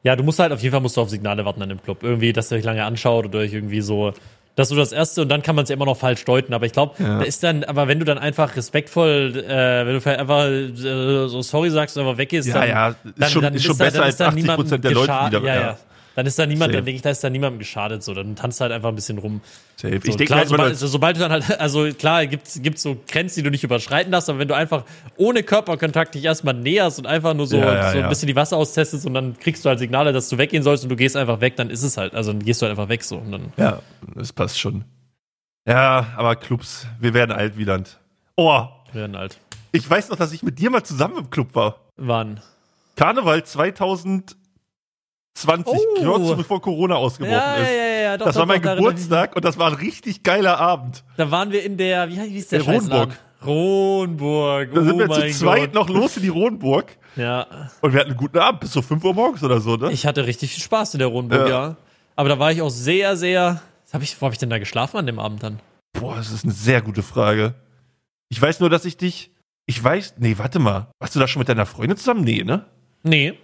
ja, du musst halt auf jeden Fall musst du auf Signale warten an dem Club. Irgendwie, dass er dich lange anschaut oder irgendwie so. Das ist so das Erste und dann kann man es ja immer noch falsch deuten. Aber ich glaube, ja. da ist dann, aber wenn du dann einfach respektvoll, äh, wenn du einfach äh, so sorry sagst und einfach weggehst, ja, dann, ja, ist dann, schon, dann ist schon besser als 80 Prozent der Leute, die da, ja, ja. Dann ist da niemand, Safe. dann denke ich, da ist da niemandem geschadet, so. Dann tanzt halt einfach ein bisschen rum. Safe. So, ich denke, sobald, sobald du dann halt, also klar, gibt's, gibt's so Grenzen, die du nicht überschreiten darfst, aber wenn du einfach ohne Körperkontakt dich erstmal näherst und einfach nur so, ja, ja, so ein bisschen die Wasser austestest und dann kriegst du halt Signale, dass du weggehen sollst und du gehst einfach weg, dann ist es halt, also dann gehst du halt einfach weg, so. Und dann, ja, das passt schon. Ja, aber Clubs, wir werden alt, Wieland. Oh. Wir werden alt. Ich weiß noch, dass ich mit dir mal zusammen im Club war. Wann? Karneval 2000 20, oh. kurz bevor Corona ausgebrochen ja, ist. Ja, ja, ja, doch, das doch, war mein doch, Geburtstag und das war ein richtig geiler Abend. Da waren wir in der, wie hieß der, der Ronburg. Ronburg. Da sind oh wir zu zweit noch los in die Ronburg. Ja. Und wir hatten einen guten Abend, bis so 5 Uhr morgens oder so, ne? Ich hatte richtig viel Spaß in der Ronburg, ja. ja. Aber da war ich auch sehr, sehr. Hab ich, wo habe ich denn da geschlafen an dem Abend dann? Boah, das ist eine sehr gute Frage. Ich weiß nur, dass ich dich. Ich weiß. Nee, warte mal. Warst du da schon mit deiner Freundin zusammen? Nee, ne? Nee.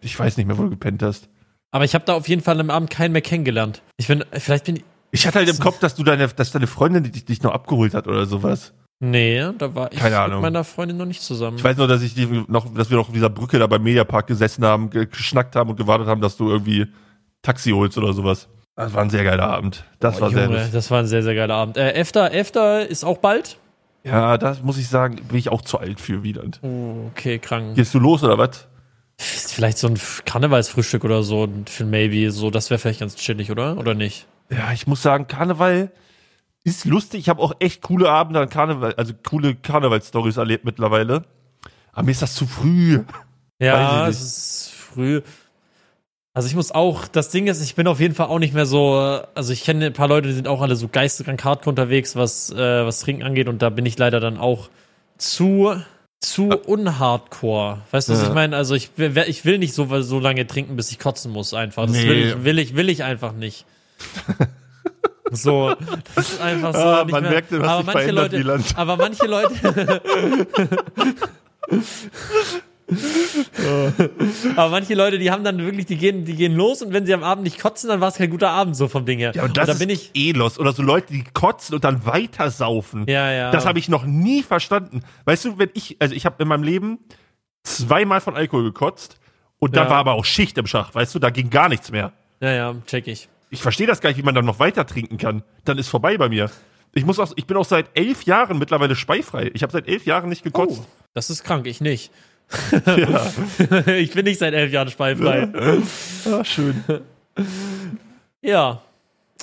Ich weiß nicht mehr, wo du gepennt hast. Aber ich habe da auf jeden Fall am Abend keinen mehr kennengelernt. Ich bin, vielleicht bin ich. Ich hatte halt im Kopf, dass du deine, dass deine Freundin dich, dich noch abgeholt hat oder sowas. Nee, da war ich Keine Ahnung. mit meiner Freundin noch nicht zusammen. Ich weiß nur, dass ich die noch, dass wir noch auf dieser Brücke da beim Mediapark gesessen haben, geschnackt haben und gewartet haben, dass du irgendwie Taxi holst oder sowas. Das war ein sehr geiler Abend. Das oh, war Junge, sehr. Das war ein sehr, sehr geiler Abend. Äh, Efter, Efter ist auch bald. Ja, das muss ich sagen, bin ich auch zu alt für wieder. Oh, okay, krank. Gehst du los oder was? Vielleicht so ein Karnevalsfrühstück oder so für Maybe, so, das wäre vielleicht ganz chillig, oder? Oder nicht? Ja, ich muss sagen, Karneval ist lustig. Ich habe auch echt coole Abende an Karneval, also coole Karneval-Stories erlebt mittlerweile. Aber mir ist das zu früh. Ja, es ist früh. Also ich muss auch, das Ding ist, ich bin auf jeden Fall auch nicht mehr so, also ich kenne ein paar Leute, die sind auch alle so geisteskrank hardcore unterwegs, was, äh, was Trinken angeht und da bin ich leider dann auch zu, zu unhardcore. Weißt du, was ja. ich meine? Also ich, ich will nicht so, so lange trinken, bis ich kotzen muss einfach. Das nee. will, ich, will, ich, will ich einfach nicht. So, das ist einfach so. Ah, man mehr, merkt, hast aber manche Leute, aber manche Leute. aber manche Leute, die haben dann wirklich, die gehen, die gehen los und wenn sie am Abend nicht kotzen, dann war es kein guter Abend so vom Ding her. Ja, und das und bin ist ich eh los. Oder so Leute, die kotzen und dann weiter saufen. Ja, ja. Das habe ich noch nie verstanden. Weißt du, wenn ich, also ich habe in meinem Leben zweimal von Alkohol gekotzt und ja. da war aber auch Schicht im Schach, weißt du, da ging gar nichts mehr. Ja, ja, check ich ich verstehe das gar nicht, wie man dann noch weiter trinken kann. Dann ist vorbei bei mir. Ich muss auch, ich bin auch seit elf Jahren mittlerweile speifrei. Ich habe seit elf Jahren nicht gekotzt. Oh, das ist krank, ich nicht. Ja. ich bin nicht seit elf Jahren speifrei. Ja. Ah, schön. Ja.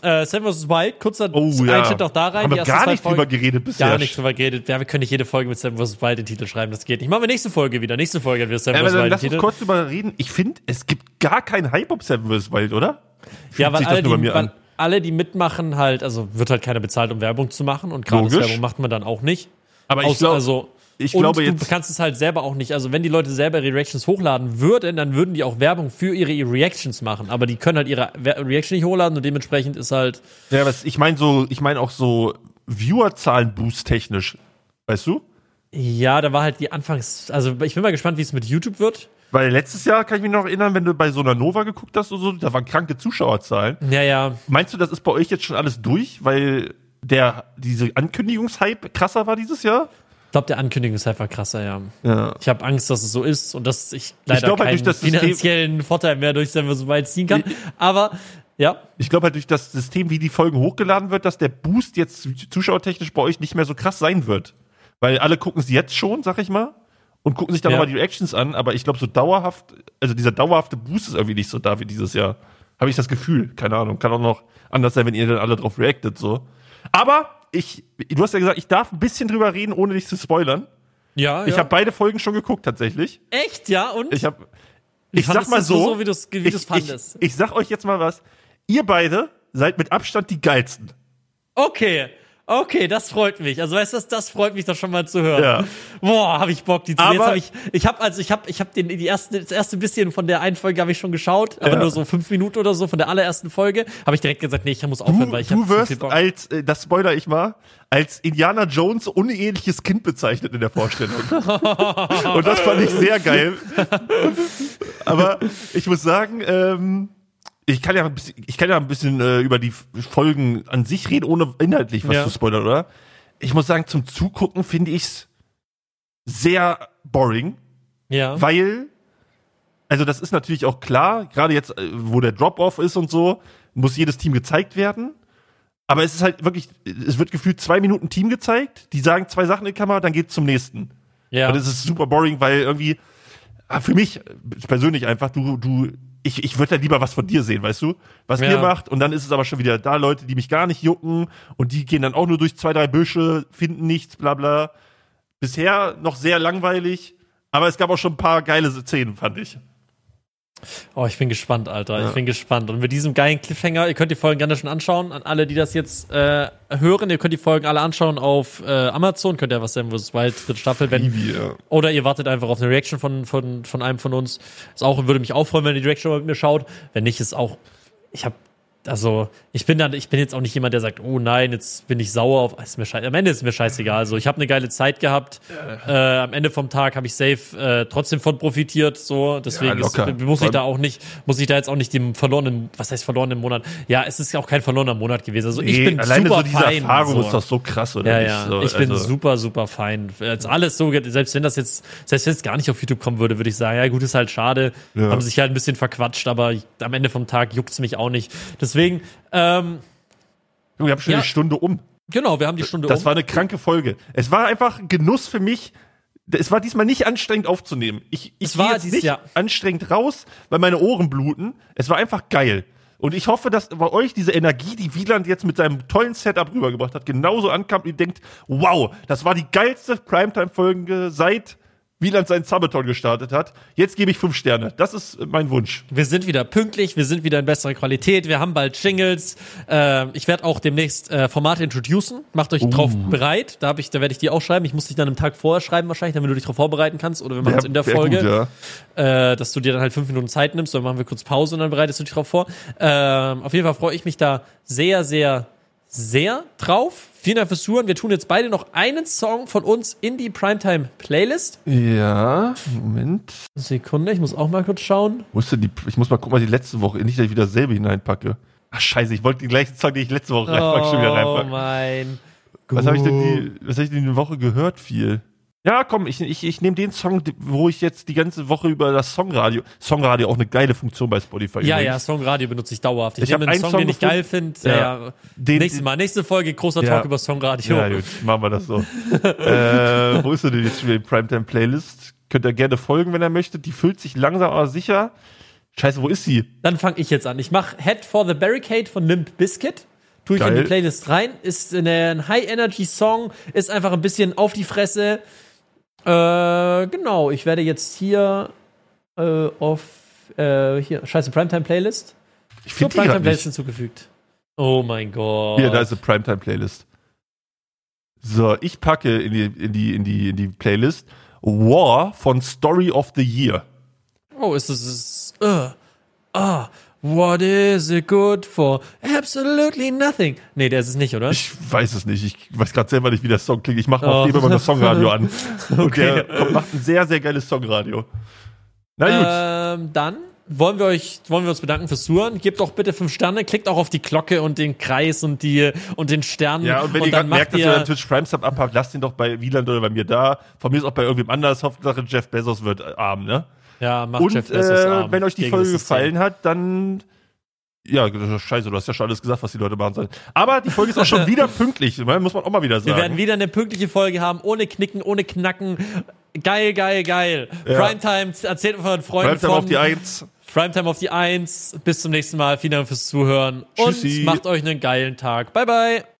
Äh, Sam vs. Wild, kurzer oh, ja. Einschnitt auch da rein. Haben wir gar nicht drüber geredet bisher. Gar nicht drüber geredet. Ja, wir können nicht jede Folge mit Sam vs. Wild den Titel schreiben, das geht nicht. Machen wir nächste Folge wieder. Nächste Folge wird Sam vs. Wild Lass uns kurz drüber reden. Ich finde, es gibt gar keinen Hype um Sam vs. Wild, oder? Fühlt ja, weil alle, die, weil alle, die mitmachen, halt, also wird halt keiner bezahlt, um Werbung zu machen und gratis Werbung macht man dann auch nicht. Aber ich glaube, also, ich glaube und jetzt. Du kannst es halt selber auch nicht. Also, wenn die Leute selber ihre Reactions hochladen würden, dann würden die auch Werbung für ihre Reactions machen. Aber die können halt ihre Reaction nicht hochladen und dementsprechend ist halt. Ja, was ich meine so, ich meine auch so Viewerzahlen-Boost technisch. Weißt du? Ja, da war halt die Anfangs. Also, ich bin mal gespannt, wie es mit YouTube wird. Weil letztes Jahr kann ich mich noch erinnern, wenn du bei so einer Nova geguckt hast oder so, da waren kranke Zuschauerzahlen. Ja, ja. Meinst du, das ist bei euch jetzt schon alles durch, weil der diese Ankündigungshype krasser war dieses Jahr? Ich glaube, der Ankündigungshype war krasser, ja. ja. Ich habe Angst, dass es so ist und dass ich leider ich glaub, halt keinen halt finanziellen Vorteil mehr durch Server so weit ziehen kann. Aber ja. Ich glaube halt durch das System, wie die Folgen hochgeladen wird, dass der Boost jetzt zuschauertechnisch bei euch nicht mehr so krass sein wird. Weil alle gucken es jetzt schon, sag ich mal und gucken sich dann ja. nochmal die Reactions an, aber ich glaube, so dauerhaft, also dieser dauerhafte Boost ist irgendwie nicht so da wie dieses Jahr. Habe ich das Gefühl. Keine Ahnung. Kann auch noch anders sein, wenn ihr dann alle drauf reactet, so. Aber ich, du hast ja gesagt, ich darf ein bisschen drüber reden, ohne dich zu spoilern. Ja, Ich ja. habe beide Folgen schon geguckt, tatsächlich. Echt, ja? Und? Ich habe, ich sag mal so, so wie du es ich, fandest. Ich, ich sag euch jetzt mal was. Ihr beide seid mit Abstand die geilsten. Okay. Okay, das freut mich. Also weißt du, das, das freut mich doch schon mal zu hören. Ja. Boah, habe ich Bock, die zu aber Jetzt hab ich, ich habe also ich habe ich habe den die erste das erste bisschen von der einen Folge habe ich schon geschaut, aber ja. nur so fünf Minuten oder so von der allerersten Folge habe ich direkt gesagt, nee, ich muss aufhören, du, weil ich du wirst als äh, das spoiler ich mal als Indiana Jones uneheliches Kind bezeichnet in der Vorstellung. Und das fand ich sehr geil. aber ich muss sagen, ähm, ich kann ja ein bisschen, ich kann ja ein bisschen äh, über die Folgen an sich reden, ohne inhaltlich was ja. zu spoilern, oder? Ich muss sagen, zum Zugucken finde ich's sehr boring. Ja. Weil, also das ist natürlich auch klar, gerade jetzt, äh, wo der Drop-Off ist und so, muss jedes Team gezeigt werden. Aber es ist halt wirklich, es wird gefühlt zwei Minuten Team gezeigt, die sagen zwei Sachen in die Kamera, dann geht's zum nächsten. Ja. Und es ist super boring, weil irgendwie, ah, für mich persönlich einfach, du, du ich, ich würde ja lieber was von dir sehen, weißt du? Was ja. ihr macht und dann ist es aber schon wieder da Leute, die mich gar nicht jucken und die gehen dann auch nur durch zwei, drei Büsche, finden nichts, bla bla. Bisher noch sehr langweilig, aber es gab auch schon ein paar geile Szenen, fand ich. Oh, ich bin gespannt, Alter. Ja. Ich bin gespannt. Und mit diesem geilen Cliffhanger, ihr könnt die Folgen gerne schon anschauen. An alle, die das jetzt äh, hören, ihr könnt die Folgen alle anschauen auf äh, Amazon. Könnt ihr was sehen, wo es Wild dritte Staffel, wenn. Ja. Oder ihr wartet einfach auf eine Reaction von, von, von einem von uns. Ist auch, würde mich auch freuen, wenn ihr die Reaction mit mir schaut. Wenn nicht, ist auch. Ich habe also ich bin dann, ich bin jetzt auch nicht jemand, der sagt, oh nein, jetzt bin ich sauer auf. Ist mir scheiß, am Ende ist mir scheißegal. Also ich habe eine geile Zeit gehabt. Ja. Äh, am Ende vom Tag habe ich safe äh, trotzdem von profitiert. So deswegen ja, ist, muss ich da auch nicht, muss ich da jetzt auch nicht dem verlorenen, was heißt verlorenen Monat? Ja, es ist ja auch kein verlorener Monat gewesen. Also ich nee, bin alleine super so diese fein. Erfahrung so. ist doch so krass, oder? Ja, ja. So, ich bin also. super, super fein. Jetzt alles so, selbst wenn das jetzt, selbst wenn es gar nicht auf YouTube kommen würde, würde ich sagen, ja gut, ist halt schade. Ja. Haben sich halt ein bisschen verquatscht, aber ich, am Ende vom Tag juckt's mich auch nicht. Deswegen ähm, wir haben schon ja. eine Stunde um. Genau, wir haben die Stunde Das um. war eine kranke Folge. Es war einfach Genuss für mich. Es war diesmal nicht anstrengend aufzunehmen. Ich, ich war jetzt nicht ja. anstrengend raus, weil meine Ohren bluten. Es war einfach geil. Und ich hoffe, dass bei euch diese Energie, die Wieland jetzt mit seinem tollen Setup rübergebracht hat, genauso ankam und ihr denkt, wow, das war die geilste Primetime-Folge seit Wieland seinen Sabaton gestartet hat. Jetzt gebe ich fünf Sterne. Das ist mein Wunsch. Wir sind wieder pünktlich, wir sind wieder in besserer Qualität, wir haben bald Jingles. Äh, ich werde auch demnächst äh, Formate introducen. Macht euch uh. drauf bereit. Da, ich, da werde ich die auch schreiben. Ich muss dich dann einen Tag vorher schreiben wahrscheinlich, damit du dich darauf vorbereiten kannst. Oder wir machen es in der Folge. Gut, ja. äh, dass du dir dann halt fünf Minuten Zeit nimmst, dann machen wir kurz Pause und dann bereitest du dich drauf vor. Ähm, auf jeden Fall freue ich mich da sehr, sehr, sehr drauf. Vielen Dank fürs Zuhören. Wir tun jetzt beide noch einen Song von uns in die Primetime-Playlist. Ja, Moment. Sekunde, ich muss auch mal kurz schauen. Musste die, ich muss mal gucken, mal die letzte Woche, nicht, dass ich wieder selber hineinpacke. Ach, scheiße, ich wollte die gleichen Song, die ich letzte Woche reinpacke, oh, schon wieder reinpacken. Oh mein. Was habe ich denn die, was habe ich denn die Woche gehört viel? Ja, komm, ich, ich, ich nehme den Song, wo ich jetzt die ganze Woche über das Songradio, Songradio auch eine geile Funktion bei Spotify. Ja, übrigens. ja, Songradio benutze ich dauerhaft. Ich, ich habe einen Song, Song, den ich geil finde. Ja, ja. Den, nächstes Mal, nächste Folge, großer ja. Talk über Songradio. Ja, gut, machen wir das so. äh, wo ist denn die Primetime Playlist? Könnt ihr gerne folgen, wenn ihr möchtet. Die füllt sich langsam aber sicher. Scheiße, wo ist sie? Dann fange ich jetzt an. Ich mache Head for the Barricade von Limp Biscuit tue ich Geil. in die Playlist rein. Ist ein High-Energy-Song, ist einfach ein bisschen auf die Fresse. Äh, genau, ich werde jetzt hier äh, auf äh, hier, scheiße, Primetime-Playlist. Ich finde Primetime-Playlist hinzugefügt. Oh mein Gott. Hier, da ist eine Primetime-Playlist. So, ich packe in die, in die, in die, in die Playlist War von Story of the Year. Oh, ist das, uh, ah, What is it good for? Absolutely nothing. Nee, der ist es nicht, oder? Ich weiß es nicht. Ich weiß gerade selber nicht, wie der Song klingt. Ich mache oh. lieber mal das Songradio an. Und okay. der kommt, macht ein sehr, sehr geiles Songradio. Na gut. Ähm, dann wollen wir euch, wollen wir uns bedanken fürs Zuhören. Gebt doch bitte fünf Sterne, klickt auch auf die Glocke und den Kreis und die und den Stern. Ja, und wenn und ihr gerade merkt, dass ihr einen Twitch Prime Sub abhabt, lasst ihn doch bei Wieland oder bei mir da. Von mir ist auch bei irgendwem anders. Hauptsache Jeff Bezos wird arm, ne? Ja, macht und, Jeff Bezos äh, wenn euch die Folge gefallen hat, dann ja, scheiße, du hast ja schon alles gesagt, was die Leute machen sollen. Aber die Folge ist auch schon wieder pünktlich, ne? muss man auch mal wieder sagen. Wir werden wieder eine pünktliche Folge haben, ohne Knicken, ohne Knacken. Geil, geil, geil. Ja. Primetime, erzählt von Freunden Primetime von. auf die Eins. Primetime auf die Eins. Bis zum nächsten Mal. Vielen Dank fürs Zuhören. Tschüssi. Und macht euch einen geilen Tag. Bye, bye.